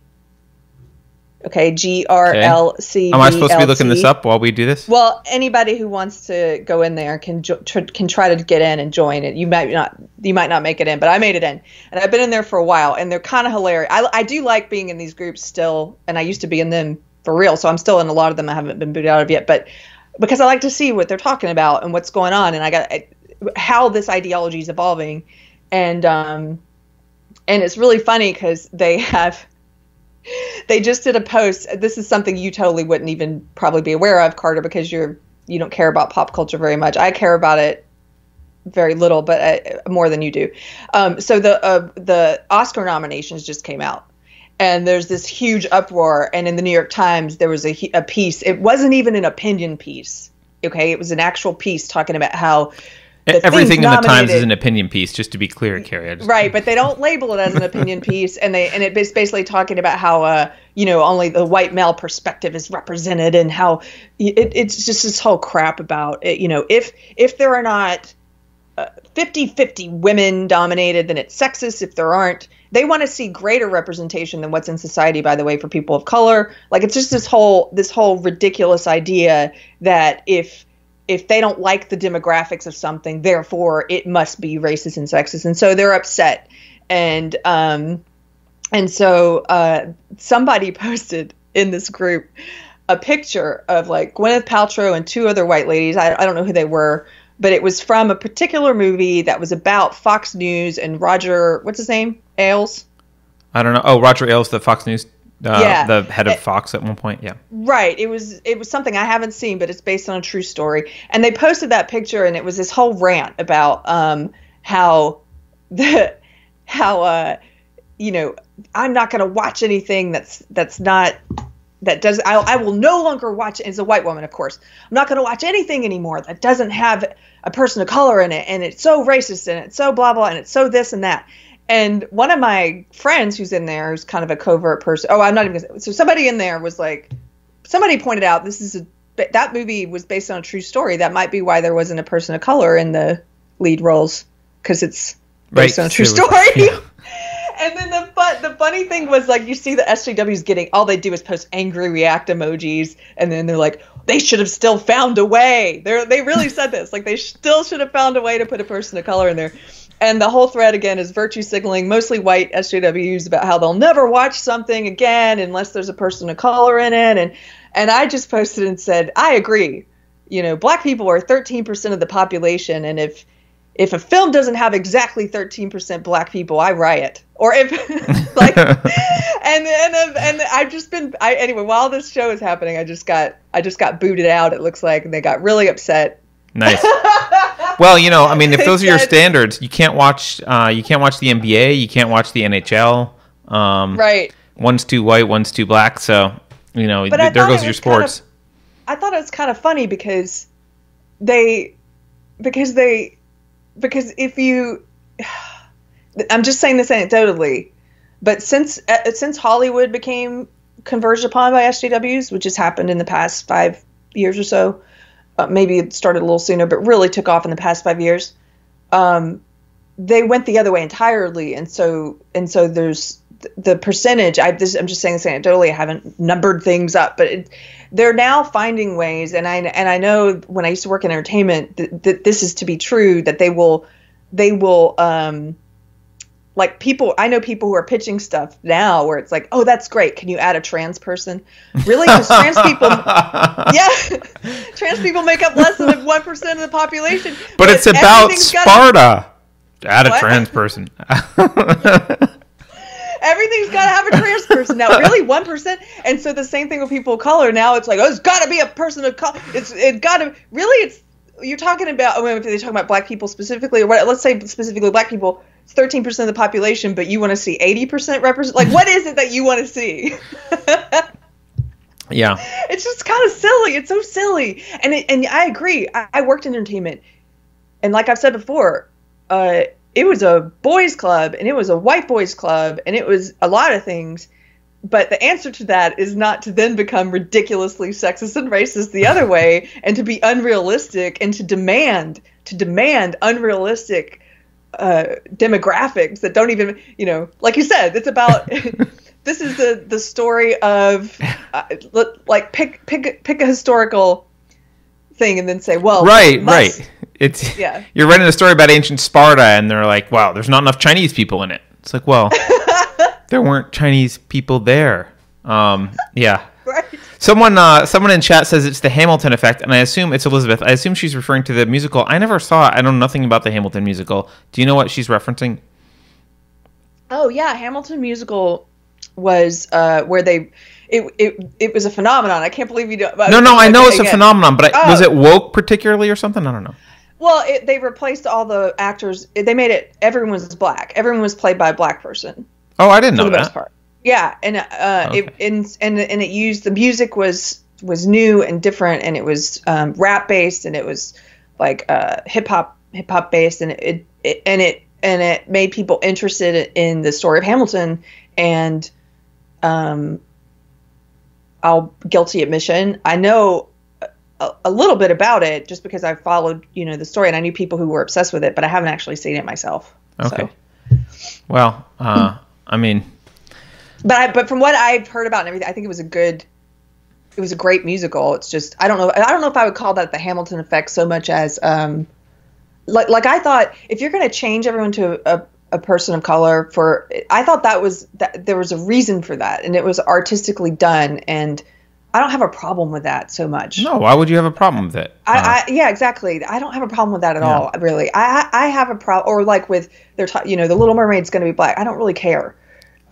Okay, G R L C. Am I supposed to be looking this up while we do this? Well, anybody who wants to go in there can jo- tr- can try to get in and join it. You might not you might not make it in, but I made it in, and I've been in there for a while, and they're kind of hilarious. I, I do like being in these groups still, and I used to be in them for real, so I'm still in a lot of them. I haven't been booted out of yet, but because I like to see what they're talking about and what's going on, and I got how this ideology is evolving, and um, and it's really funny because they *laughs* have *laughs* they just did a post. This is something you totally wouldn't even probably be aware of, Carter, because you're you don't care about pop culture very much. I care about it very little, but uh, more than you do. Um, so the uh, the Oscar nominations just came out, and there's this huge uproar. And in the New York Times, there was a, a piece. It wasn't even an opinion piece. Okay, it was an actual piece talking about how Everything in the Times is an opinion piece, just to be clear, Keri. Right but they don't label it as an opinion piece and they and it's basically talking about how uh you know only the white male perspective is represented and how it, it's just this whole crap about it you know if if there are not uh, 50-50 women dominated then it's sexist. If there aren't they want to see greater representation than what's in society by the way for people of color. Like it's just this whole this whole ridiculous idea that if if they don't like the demographics of something, therefore it must be racist and sexist, and so they're upset. And um, and so uh, somebody *laughs* posted in this group a picture of like Gwyneth Paltrow and two other white ladies. I, I don't know who they were, but it was from a particular movie that was about Fox News and Roger. What's his name? Ailes. I don't know. Oh, Roger Ailes, the Fox News, uh, Yeah. the head of It- Fox at one point. Yeah. Right. It was it was something I haven't seen, but it's based on a true story. And they posted that picture, and it was this whole rant about um, how the *laughs* how uh, you know I'm not going to watch anything that's that's not that does I, I will no longer watch as a white woman of course i'm not going to watch anything anymore that doesn't have a person of color in it and it's so racist and it's so blah blah and it's so this and that and one of my friends who's in there is kind of a covert person oh i'm not even gonna, so somebody in there was like somebody pointed out this is a that movie was based on a true story that might be why there wasn't a person of color in the lead roles because it's based Right, on a true it story yeah. *laughs* and then the fun, the funny thing was like you see the SJWs getting all they do is post angry react emojis, and then they're like they should have still found a way. They they really said this like they still should have found a way to put a person of color in there. And the whole thread again is virtue signaling, mostly white SJWs about how they'll never watch something again unless there's a person of color in it. And and I just posted and said I agree. You know, black people are 13% of the population, and if if a film doesn't have exactly 13% black people, I riot. Or if *laughs* like *laughs* and and and I've just been I anyway, while this show is happening, I just got I just got booted out it looks like and they got really upset. Nice. *laughs* well, you know, I mean, if those are your standards, you can't watch. Uh, you can't watch the NBA. You can't watch the NHL. Um, Right. one's too white, one's too black. So you know, th- there goes your was kind of- sports. I thought it was kind of funny because they because they because if you *sighs* I'm just saying this anecdotally, but since uh, since Hollywood became converged upon by SJWs, which has happened in the past five years or so, uh, maybe it started a little sooner, but really took off in the past five years. Um, they went the other way entirely, and so and so there's the percentage. I this, I'm just saying this anecdotally. I haven't numbered things up, but it, they're now finding ways, and I and I know when I used to work in entertainment that, this is to be true. That they will they will um, like people. I know people who are pitching stuff now where it's like, oh, that's great. Can you add a trans person? Really? Because trans people, *laughs* yeah, *laughs* trans people make up less than one percent of the population. But it's about everything's gotta- Sparta. Add a What? trans person. *laughs* everything's got to have a trans person now. Really, one percent. And so the same thing with people of color. Now it's like, oh, it's got to be a person of color. It's it got to really. It's you're talking about. I mean, if they're talking about black people specifically, or what? Let's say specifically black people. It's thirteen percent of the population, but you want to see eighty percent represent. Like, what is it that you want to see? *laughs* yeah. it's just kind of silly. It's so silly. And it, and I agree. I, I worked in entertainment, and like I've said before, uh, it was a boys' club and it was a white boys' club and it was a lot of things. But the answer to that is not to then become ridiculously sexist and racist the other *laughs* way, and to be unrealistic and to demand to demand unrealistic uh, demographics that don't even, you know, like you said, it's about. *laughs* this is the the story of uh, like pick pick pick a historical thing and then say, well, Right, must- right. It's Yeah. *laughs* You're writing a story about ancient Sparta, and they're like, "Wow, there's not enough Chinese people in it." It's like, well, *laughs* there weren't Chinese people there. Um, yeah. Right. Someone, uh, someone in chat says it's the Hamilton effect, and I assume it's Elizabeth. I assume she's referring to the musical. I never saw it. I know nothing about the Hamilton musical. Do you know what she's referencing? Oh yeah, Hamilton musical was uh, where they it, it it was a phenomenon. I can't believe you don't. No, no, I know it's a phenomenon, but I, Oh. was it woke particularly or something? I don't know. Well, it, they replaced all the actors. They made it everyone was black. Everyone was played by a black person. Oh, I didn't for know that. part. Yeah, and uh, Okay. it and and and it used the music was was new and different, and it was um, rap based, and it was like uh, hip hop hip hop based, and it, it and it and it made people interested in the story of Hamilton, and um, I'll guilty admission, I know. A, a little bit about it just because I followed, you know, the story and I knew people who were obsessed with it, but I haven't actually seen it myself. Okay. So. Well, uh, I mean, but I, but from what I've heard about and everything, I think it was a good, it was a great musical. It's just I don't know I don't know if I would call that the Hamilton effect so much as um, like like I thought if you're going to change everyone to a, a person of color for I thought that was that there was a reason for that and it was artistically done and I don't have a problem with that so much. no. Why would you have a problem with it? Uh, I, I yeah exactly I don't have a problem with that at all really I I have a problem or like with their ta- you know the Little Mermaid's going to be black I don't really care.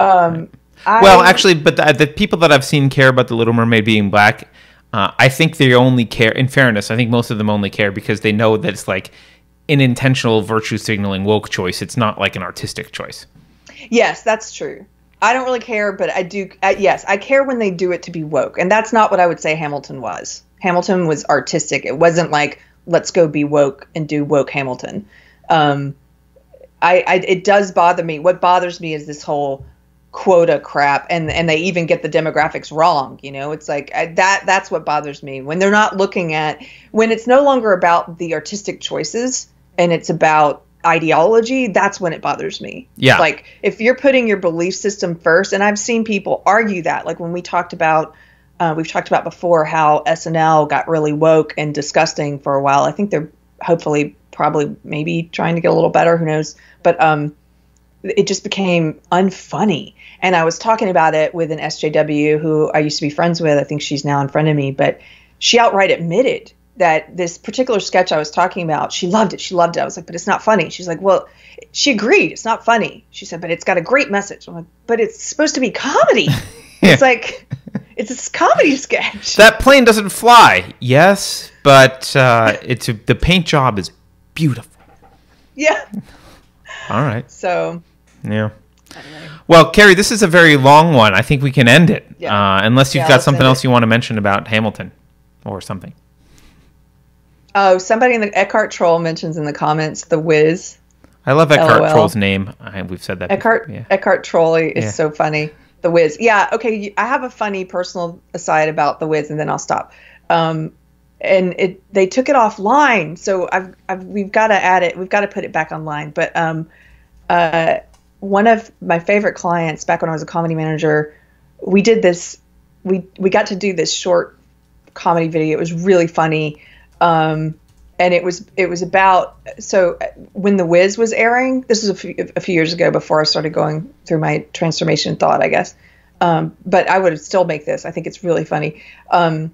Um, I, Well, actually, but the, the people that I've seen care about the Little Mermaid being black, uh, I think they only care. In fairness, I think most of them only care because they know that it's like an intentional virtue signaling woke choice. It's not like an artistic choice. Yes, that's true. I don't really care, but I do. Uh, yes, I care when they do it to be woke, and that's not what I would say Hamilton was. Hamilton was artistic. It wasn't like let's go be woke and do woke Hamilton. Um, I, I it does bother me. What bothers me is this whole quota crap, and and they even get the demographics wrong. You know, it's like I, that. That's what bothers me when they're not looking at when it's no longer about the artistic choices and it's about ideology. That's when it bothers me. Yeah. like if you're putting your belief system first, and I've seen people argue that. Like when we talked about. Uh, we've talked about before how SNL got really woke and disgusting for a while. I think they're hopefully, probably, maybe trying to get a little better. Who knows? But um, it just became unfunny. And I was talking about it with an SJW who I used to be friends with. I think she's now in front of me, but she outright admitted that this particular sketch I was talking about, she loved it. She loved it. I was like, but it's not funny. She's like, well, she agreed. It's not funny. She said, but it's got a great message. I'm like, but it's supposed to be comedy. *laughs* It's like, it's a comedy sketch. That plane doesn't fly. Yes, but uh, *laughs* it's a, the paint job is beautiful. yeah. All right. So Yeah. Well, Keri, this is a very long one. I think we can end it. Yeah. Uh, unless you've Yeah, got something else it. you want to mention about Hamilton or something. Oh, somebody in the Eckhart Troll mentions in the comments the Wiz. I love Eckhart LOL. Troll's name. I, we've said that. Eckhart. Yeah. Eckhart Trolley is so funny. The Wiz. Yeah. Okay. I have a funny personal aside about the Wiz, and then I'll stop. Um, and it they took it offline, so I've, I've we've got to add it. We've got to put it back online. But um, uh, one of my favorite clients back when I was a comedy manager, we did this. We we got to do this short comedy video. It was really funny. Um, and it was it was about so uh, when the Wiz was airing. This was a few, a few years ago before I started going through my transformation thought, I guess. Um, but I would still make this. I think it's really funny. Um,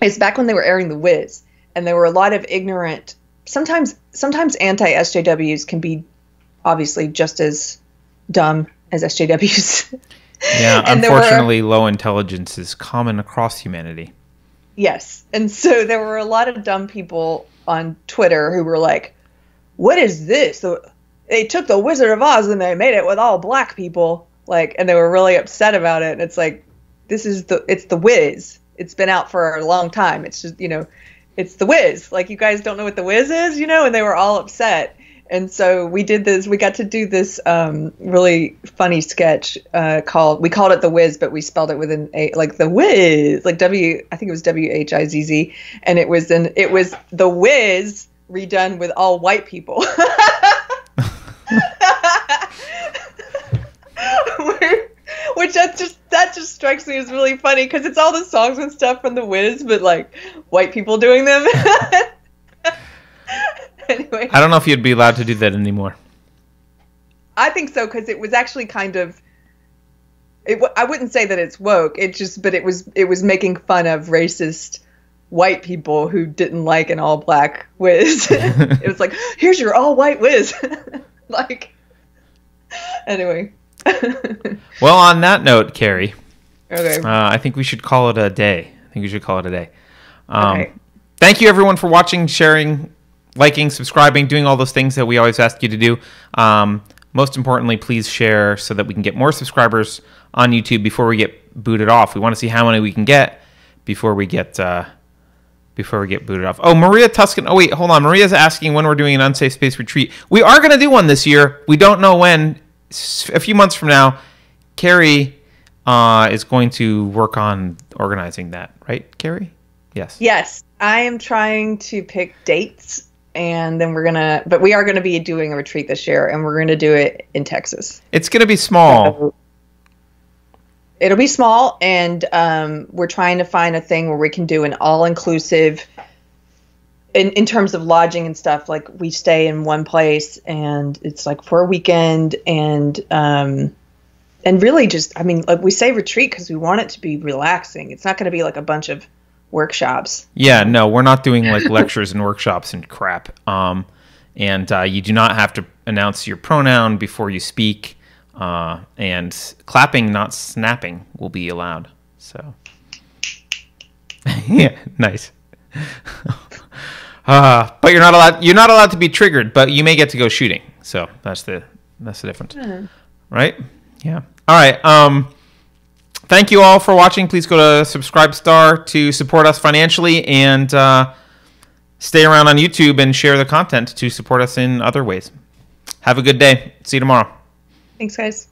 it's back when they were airing the Wiz, and there were a lot of ignorant. Sometimes sometimes anti SJWs can be obviously just as dumb as SJWs. Yeah, *laughs* there were- unfortunately, low intelligence is common across humanity. Yes. And so there were a lot of dumb people on Twitter who were like, what is this? The- They took the Wizard of Oz and they made it with all black people. Like, and they were really upset about it. And it's like, this is the, it's the Wiz. It's been out for a long time. It's just, you know, it's the Wiz. Like, you guys don't know what the Wiz is, you know? And they were all upset. And so we did this. We got to do this um, really funny sketch uh, called. We called it the Wiz, but we spelled it with an a, like the Wiz, like W. I think it was W H I Z Z, and it was an it was the Wiz redone with all white people. *laughs* Which that just that just strikes me as really funny because it's all the songs and stuff from the Wiz, but like white people doing them. *laughs* *laughs* anyway. I don't know if you'd be allowed to do that anymore. I think so because it was actually kind of. It, I wouldn't say that it's woke. It just, but it was it was making fun of racist white people who didn't like an all black whiz. *laughs* it was like, here's your all white whiz. *laughs* like, anyway. Well, on that note, Keri, okay. uh, I think we should call it a day. I think we should call it a day. Um, Okay. Thank you, everyone, for watching, sharing, liking, subscribing, doing all those things that we always ask you to do. Um, most importantly, please share so that we can get more subscribers on YouTube before we get booted off. We want to see how many we can get before we get uh, before we get booted off. Oh, Maria Tuscan. Oh wait, hold on. Maria's asking when we're doing an unsafe space retreat. We are going to do one this year. We don't know when. A few months from now, Keri uh, is going to work on organizing that. Right, Keri? Yes. Yes, I am trying to pick dates, and then we're gonna. But we are gonna be doing a retreat this year, and we're gonna do it in Texas. It's going to be small. It'll be small, and um, we're trying to find a thing where we can do an all-inclusive. In, in terms of lodging and stuff, like we stay in one place and it's like for a weekend and um, and really just I mean like we say retreat because we want it to be relaxing. It's not going to be like a bunch of workshops. Yeah, no, we're not doing like *laughs* lectures and workshops and crap. Um, and uh, you do not have to announce your pronoun before you speak. Uh, and clapping, not snapping, will be allowed. So, *laughs* yeah, nice. *laughs* uh, but you're not allowed. You're not allowed to be triggered, but you may get to go shooting. So that's the that's the difference, right? Yeah. All right. Um, thank you all for watching. Please go to Subscribe Star to support us financially and uh, stay around on YouTube and share the content to support us in other ways. Have a good day. See you tomorrow. Thanks, guys.